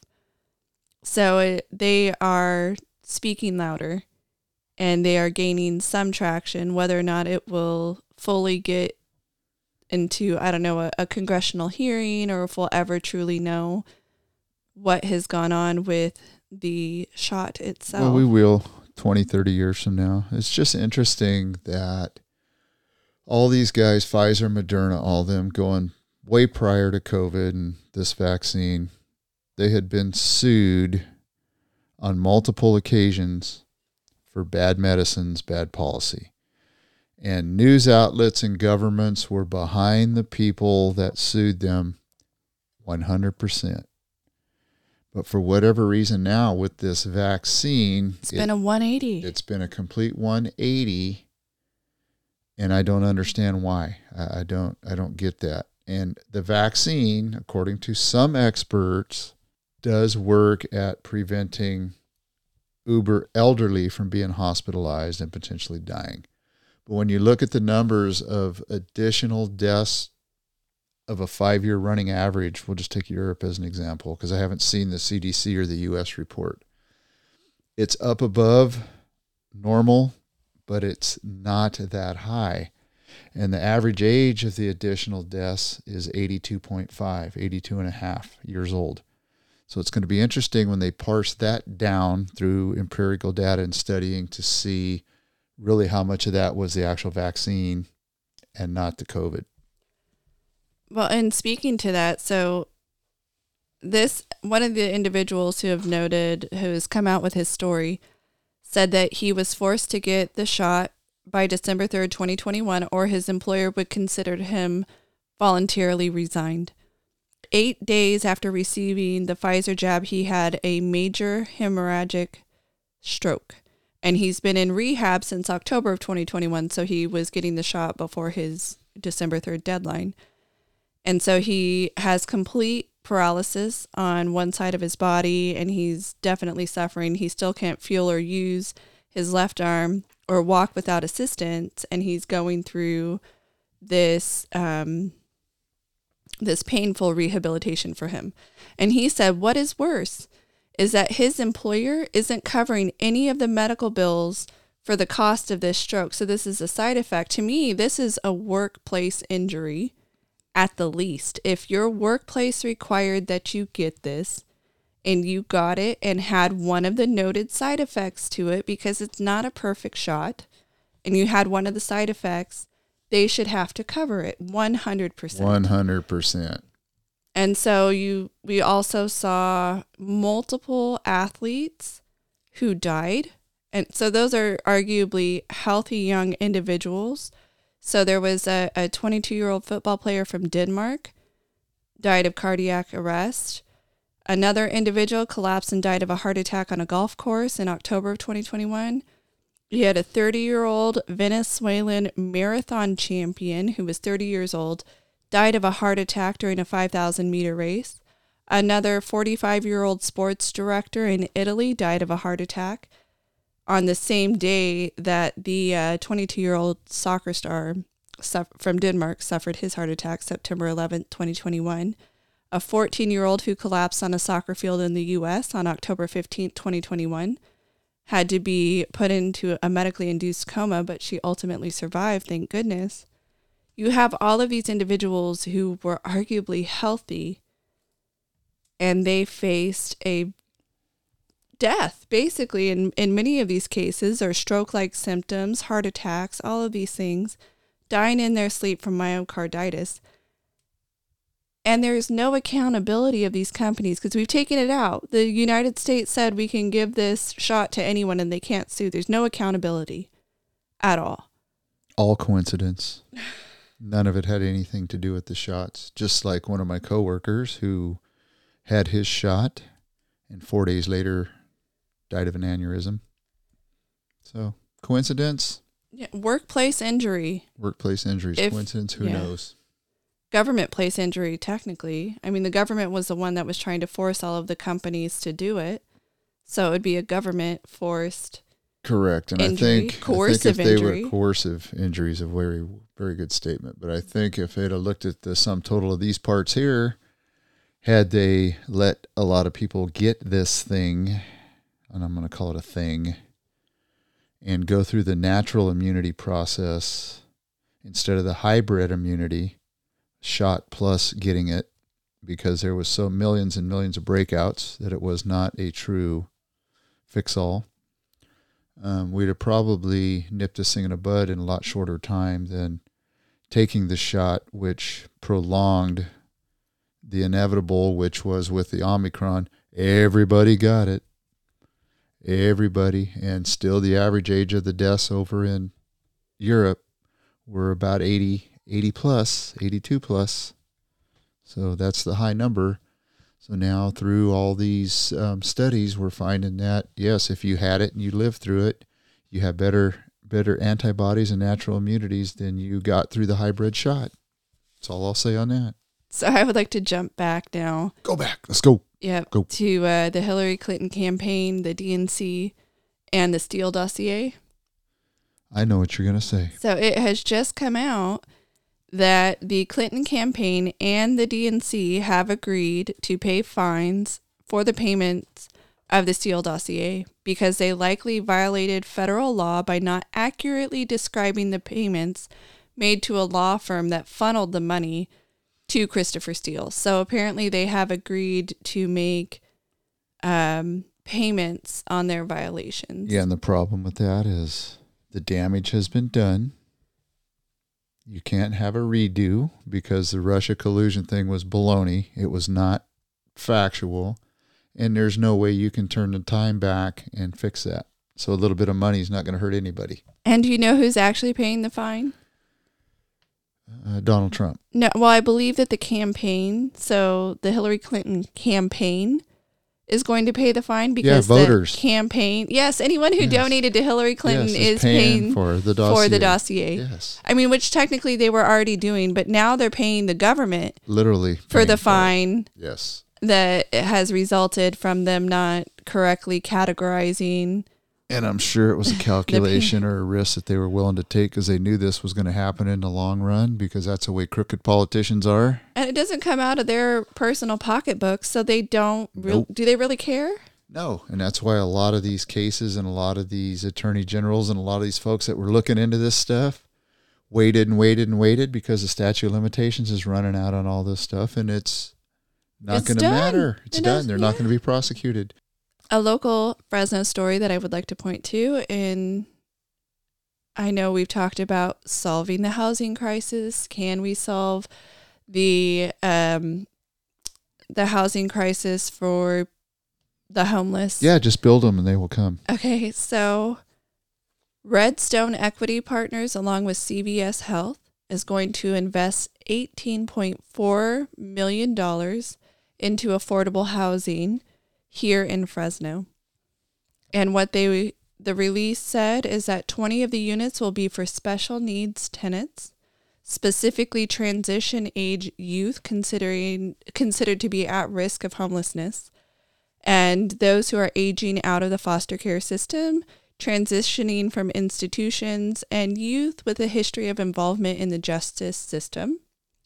So it, they are speaking louder and they are gaining some traction, whether or not it will fully get into, I don't know, a, a congressional hearing or if we'll ever truly know what has gone on with the shot itself. Well, we will 20, 30 years from now. It's just interesting that all these guys, Pfizer, Moderna, all them going way prior to COVID and this vaccine, they had been sued on multiple occasions for bad medicines, bad policy. And news outlets and governments were behind the people that sued them 100%. But for whatever reason now with this vaccine, It's it- been a 180. it's been a complete 180 and I don't understand why. I, I don't I don't get that. And the vaccine, according to some experts, does work at preventing uber elderly from being hospitalized and potentially dying. But when you look at the numbers of additional deaths of a five year running average, we'll just take Europe as an example because I haven't seen the CDC or the US report. It's up above normal, but it's not that high. And the average age of the additional deaths is 82.5, 82 and a half years old. So it's going to be interesting when they parse that down through empirical data and studying to see really how much of that was the actual vaccine and not the COVID. Well, and speaking to that, so this one of the individuals who have noted who has come out with his story said that he was forced to get the shot by December 3rd, 2021 or his employer would consider him voluntarily resigned. 8 days after receiving the Pfizer jab, he had a major hemorrhagic stroke. And he's been in rehab since October of 2021, so he was getting the shot before his December 3rd deadline. And so he has complete paralysis on one side of his body and he's definitely suffering. He still can't feel or use his left arm or walk without assistance and he's going through this um this painful rehabilitation for him. And he said what is worse is that his employer isn't covering any of the medical bills for the cost of this stroke. So this is a side effect. To me, this is a workplace injury at the least. If your workplace required that you get this and you got it and had one of the noted side effects to it because it's not a perfect shot and you had one of the side effects, they should have to cover it 100%. 100%. And so you we also saw multiple athletes who died. And so those are arguably healthy young individuals. So there was a, a 22 year old football player from Denmark died of cardiac arrest. Another individual collapsed and died of a heart attack on a golf course in October of 2021. You had a 30 year old Venezuelan marathon champion who was 30 years old, died of a heart attack during a 5,000 meter race. Another 45 year old sports director in Italy died of a heart attack on the same day that the 22 uh, year old soccer star from Denmark suffered his heart attack September 11, 2021. A 14 year old who collapsed on a soccer field in the U.S. on October 15, 2021 had to be put into a medically induced coma, but she ultimately survived, thank goodness. You have all of these individuals who were arguably healthy and they faced a death, basically, in, in many of these cases, or stroke like symptoms, heart attacks, all of these things, dying in their sleep from myocarditis. And there's no accountability of these companies because we've taken it out. The United States said we can give this shot to anyone and they can't sue. There's no accountability at all. All coincidence. None of it had anything to do with the shots. Just like one of my coworkers who had his shot and four days later died of an aneurysm. So, coincidence? Yeah, workplace injury. Workplace injuries. If, coincidence? Who yeah. knows? government place injury technically. I mean, the government was the one that was trying to force all of the companies to do it. So it would be a government forced Correct. And injury, I think coercive I think if injury. they were coercive injuries, a very very good statement. But I think if they'd have looked at the sum total of these parts here, had they let a lot of people get this thing, and I'm going to call it a thing, and go through the natural immunity process instead of the hybrid immunity, shot plus getting it because there was so millions and millions of breakouts that it was not a true fix all. Um, we'd have probably nipped this thing in a bud in a lot shorter time than taking the shot, which prolonged the inevitable, which was with the Omicron. Everybody got it. Everybody. And still, the average age of the deaths over in Europe were about 80, 80 plus, 82 plus. So that's the high number. So now, through all these um, studies, we're finding that yes, if you had it and you lived through it, you have better better antibodies and natural immunities than you got through the hybrid shot. That's all I'll say on that. So I would like to jump back now. Go back. Let's go. Yep. Go. To uh, the Hillary Clinton campaign, the DNC, and the Steele dossier. I know what you're going to say. So it has just come out that the Clinton campaign and the DNC have agreed to pay fines for the payments of the Steele dossier because they likely violated federal law by not accurately describing the payments made to a law firm that funneled the money to Christopher Steele. So apparently they have agreed to make um, payments on their violations. Yeah, and the problem with that is the damage has been done you can't have a redo because the Russia collusion thing was baloney. It was not factual. And there's no way you can turn the time back and fix that. So a little bit of money is not going to hurt anybody. And do you know who's actually paying the fine? Uh, Donald Trump. No, well, I believe that the campaign, so the Hillary Clinton campaign, is going to pay the fine because yeah, voters. the campaign. Yes, anyone who yes. donated to Hillary Clinton yes, is paying, paying, for the dossier. For the dossier. Yes. I mean, which technically they were already doing, but now they're paying the government literally for the fine. yes. That has resulted from them not correctly categorizing and I'm sure it was a (laughs) calculation or a risk that they were willing to take because they knew this was going to happen in the long run because that's the way crooked politicians are. And it doesn't come out of their personal pocketbooks, so they don't. Nope. do they really care? No, and that's why a lot of these cases and a lot of these attorney generals and a lot of these folks that were looking into this stuff waited and waited and waited because the statute of limitations is running out on all this stuff, and it's not going to matter. It's it done. Is, They're yeah. not going to be prosecuted a local Fresno story that I would like to point to. And I know we've talked about solving the housing crisis. Can we solve the um, the housing crisis for the homeless. Yeah, just build them and they will come. Okay, so Redstone Equity Partners, along with CVS Health, is going to invest $18.4 million into affordable housing here in Fresno. And what they the release said is that 20 of the units will be for special needs tenants, specifically transition age youth considering considered to be at risk of homelessness, and those who are aging out of the foster care system, transitioning from institutions, and youth with a history of involvement in the justice system.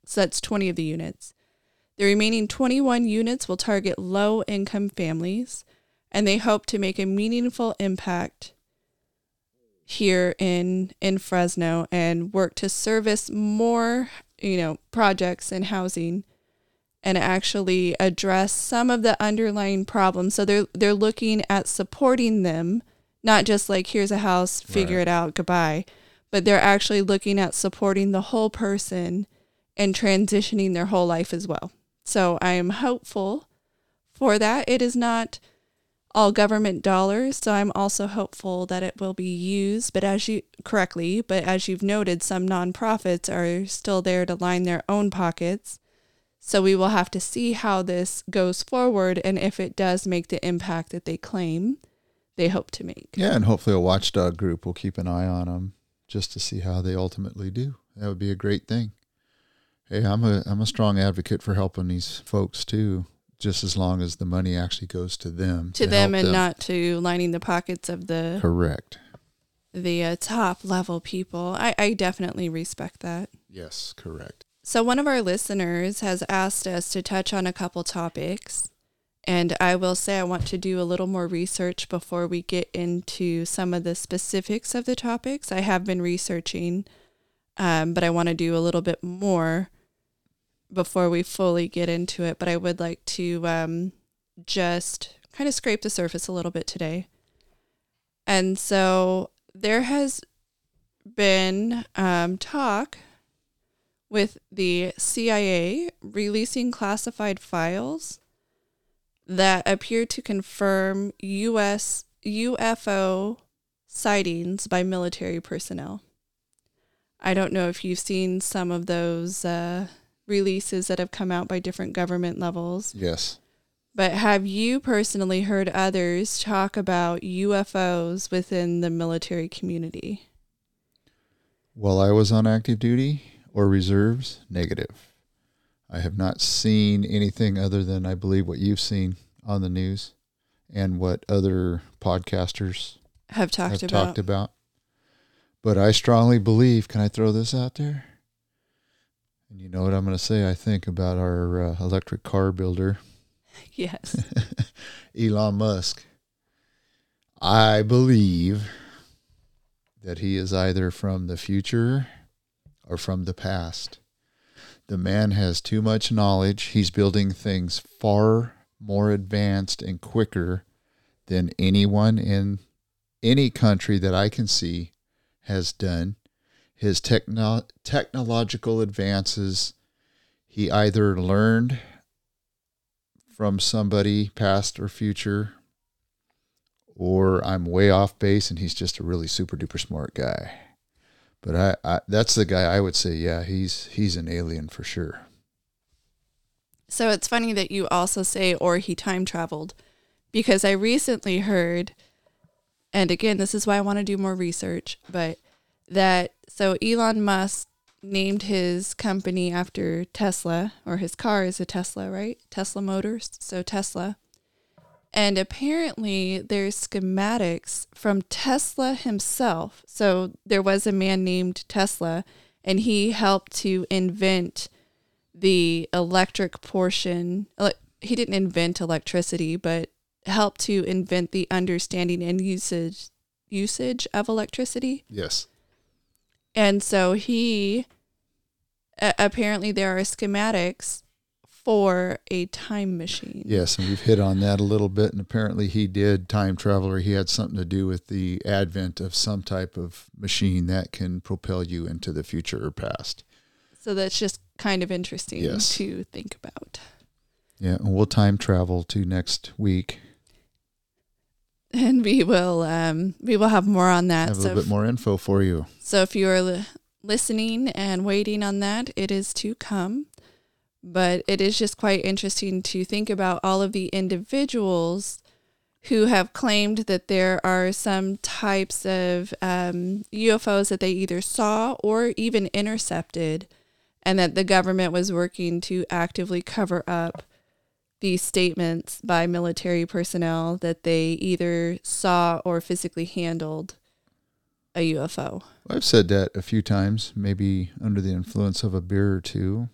So that's 20 of the units. The remaining 21 units will target low income families, and they hope to make a meaningful impact here in in Fresno and work to service more, you know, projects and housing and actually address some of the underlying problems. So they're they're looking at supporting them, not just like here's a house, figure right. it out, goodbye, but they're actually looking at supporting the whole person and transitioning their whole life as well. So I am hopeful for that. It is not all government dollars, so I'm also hopeful that it will be used, but as you correctly, but as you've noted, some nonprofits are still there to line their own pockets so we will have to see how this goes forward and if it does make the impact that they claim they hope to make. Yeah, and hopefully a watchdog group will keep an eye on them just to see how they ultimately do. That would be a great thing. Hey, I'm a I'm a strong advocate for helping these folks too, just as long as the money actually goes to them. To, to them and them. not to lining the pockets of the Correct. The uh, top level people. I, I definitely respect that. Yes, correct. So, one of our listeners has asked us to touch on a couple topics. And I will say I want to do a little more research before we get into some of the specifics of the topics. I have been researching, um, but I want to do a little bit more before we fully get into it. But I would like to um, just kind of scrape the surface a little bit today. And so there has been um, talk with the CIA releasing classified files that appear to confirm US UFO sightings by military personnel. I don't know if you've seen some of those uh, releases that have come out by different government levels. Yes. But have you personally heard others talk about UFOs within the military community? While I was on active duty, or reserves, negative. I have not seen anything other than I believe what you've seen on the news and what other podcasters have talked have about. talked about. But I strongly believe, can I throw this out there? And you know what I'm going to say, I think, about our uh, electric car builder. (laughs) Yes. (laughs) Elon Musk. I believe that he is either from the future or from the past. The man has too much knowledge. He's building things far more advanced and quicker than anyone in any country that I can see has done. His techno- technological advances, he either learned from somebody past or future, or I'm way off base and he's just a really super duper smart guy. But I, I that's the guy I would say, yeah, he's he's an alien for sure. So it's funny that you also say or he time traveled because I recently heard and again this is why I want to do more research, but that so Elon Musk named his company after Tesla or his car is a Tesla, right? Tesla Motors, so Tesla. And apparently, there's schematics from Tesla himself. So there was a man named Tesla, and he helped to invent the electric portion. He didn't invent electricity, but helped to invent the understanding and usage usage of electricity. Yes. And so he apparently there are schematics for a time machine. Yes, and we've hit on that a little bit. And apparently, he did time travel, or he had something to do with the advent of some type of machine that can propel you into the future or past. So that's just kind of interesting yes. to think about. Yeah, and we'll time travel to next week. (laughs) And we will um, we will have more on that. Have a so, little bit more info for you. so if you are li- listening and waiting on that, it is to come. But it is just quite interesting to think about all of the individuals who have claimed that there are some types of um, UFOs that they either saw or even intercepted, and that the government was working to actively cover up these statements by military personnel that they either saw or physically handled a UFO. I've said that a few times, maybe under the influence of a beer or two.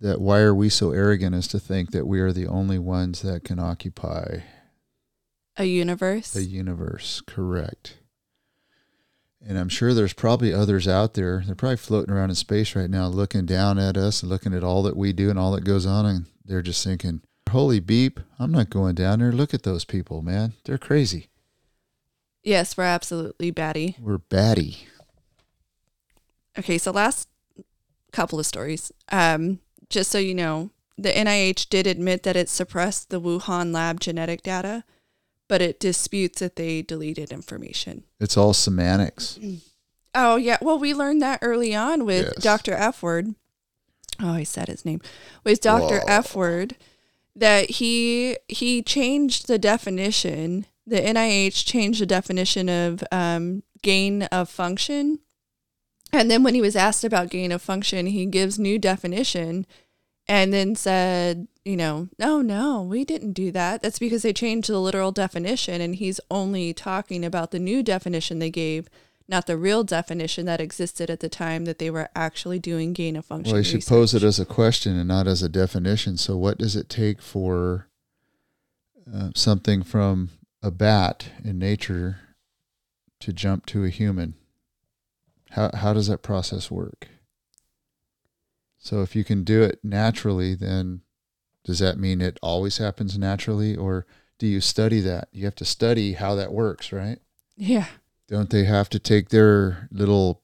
That why are we so arrogant as to think that we are the only ones that can occupy A universe? A universe? Correct. And I'm sure there's probably others out there. They're probably floating around in space right now, looking down at us and looking at all that we do and all that goes on. And they're just thinking, holy beep, I'm not going down there. Look at those people, man. They're crazy. yes, we're absolutely batty. We're batty. Okay, so last couple of stories. Um, just so you know, the NIH did admit that it suppressed the Wuhan lab genetic data, but it disputes that they deleted information. It's all semantics. (clears throat) Oh yeah, well we learned that early on with Yes. Dr. F word. Oh, I said his name. With Dr. Whoa. F word that he he changed the definition. The NIH changed the definition of um, gain of function. And then when he was asked about gain of function, he gives new definition and then said, you know, no, no, we didn't do that. That's because they changed the literal definition and he's only talking about the new definition they gave, not the real definition that existed at the time that they were actually doing gain of function. Well, you should research. pose it as a question and not as a definition. So, what does it take for uh, something from a bat in nature to jump to a human? How how does that process work? So, if you can do it naturally, then does that mean it always happens naturally, or do you study that? You have to study how that works, right? Yeah. Don't they have to take their little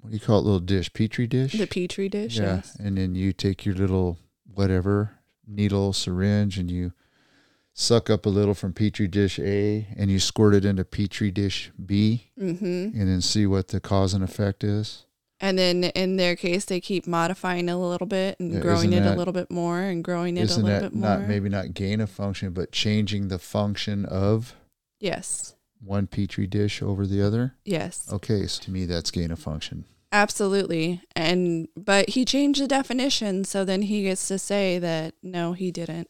what do you call it, little dish, petri dish? The petri dish. Yeah, Yes. and then you take your little whatever needle syringe and you suck up a little from petri dish A and you squirt it into petri dish B Mm-hmm. and then see what the cause and effect is. And then in their case, they keep modifying it a little bit and Yeah, growing it a little bit more and growing it a little that bit more. not maybe not gain of function, but changing the function of Yes. One petri dish over the other? Yes. Okay, so to me that's gain of function. Absolutely. And but he changed the definition, so then he gets to say that no, he didn't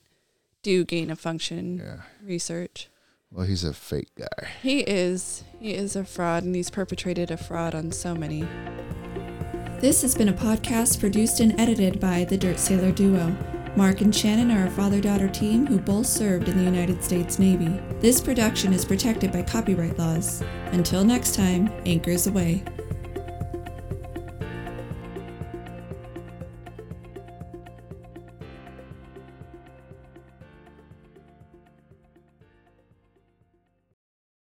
do gain of function Yeah. research. Well, he's a fake guy. He is. He is a fraud and he's perpetrated a fraud on so many. This has been a podcast produced and edited by the Dirt Sailor Duo. Mark and Shannon are a father daughter team who both served in the United States Navy. This production is protected by copyright laws. Until next time, anchors aweigh.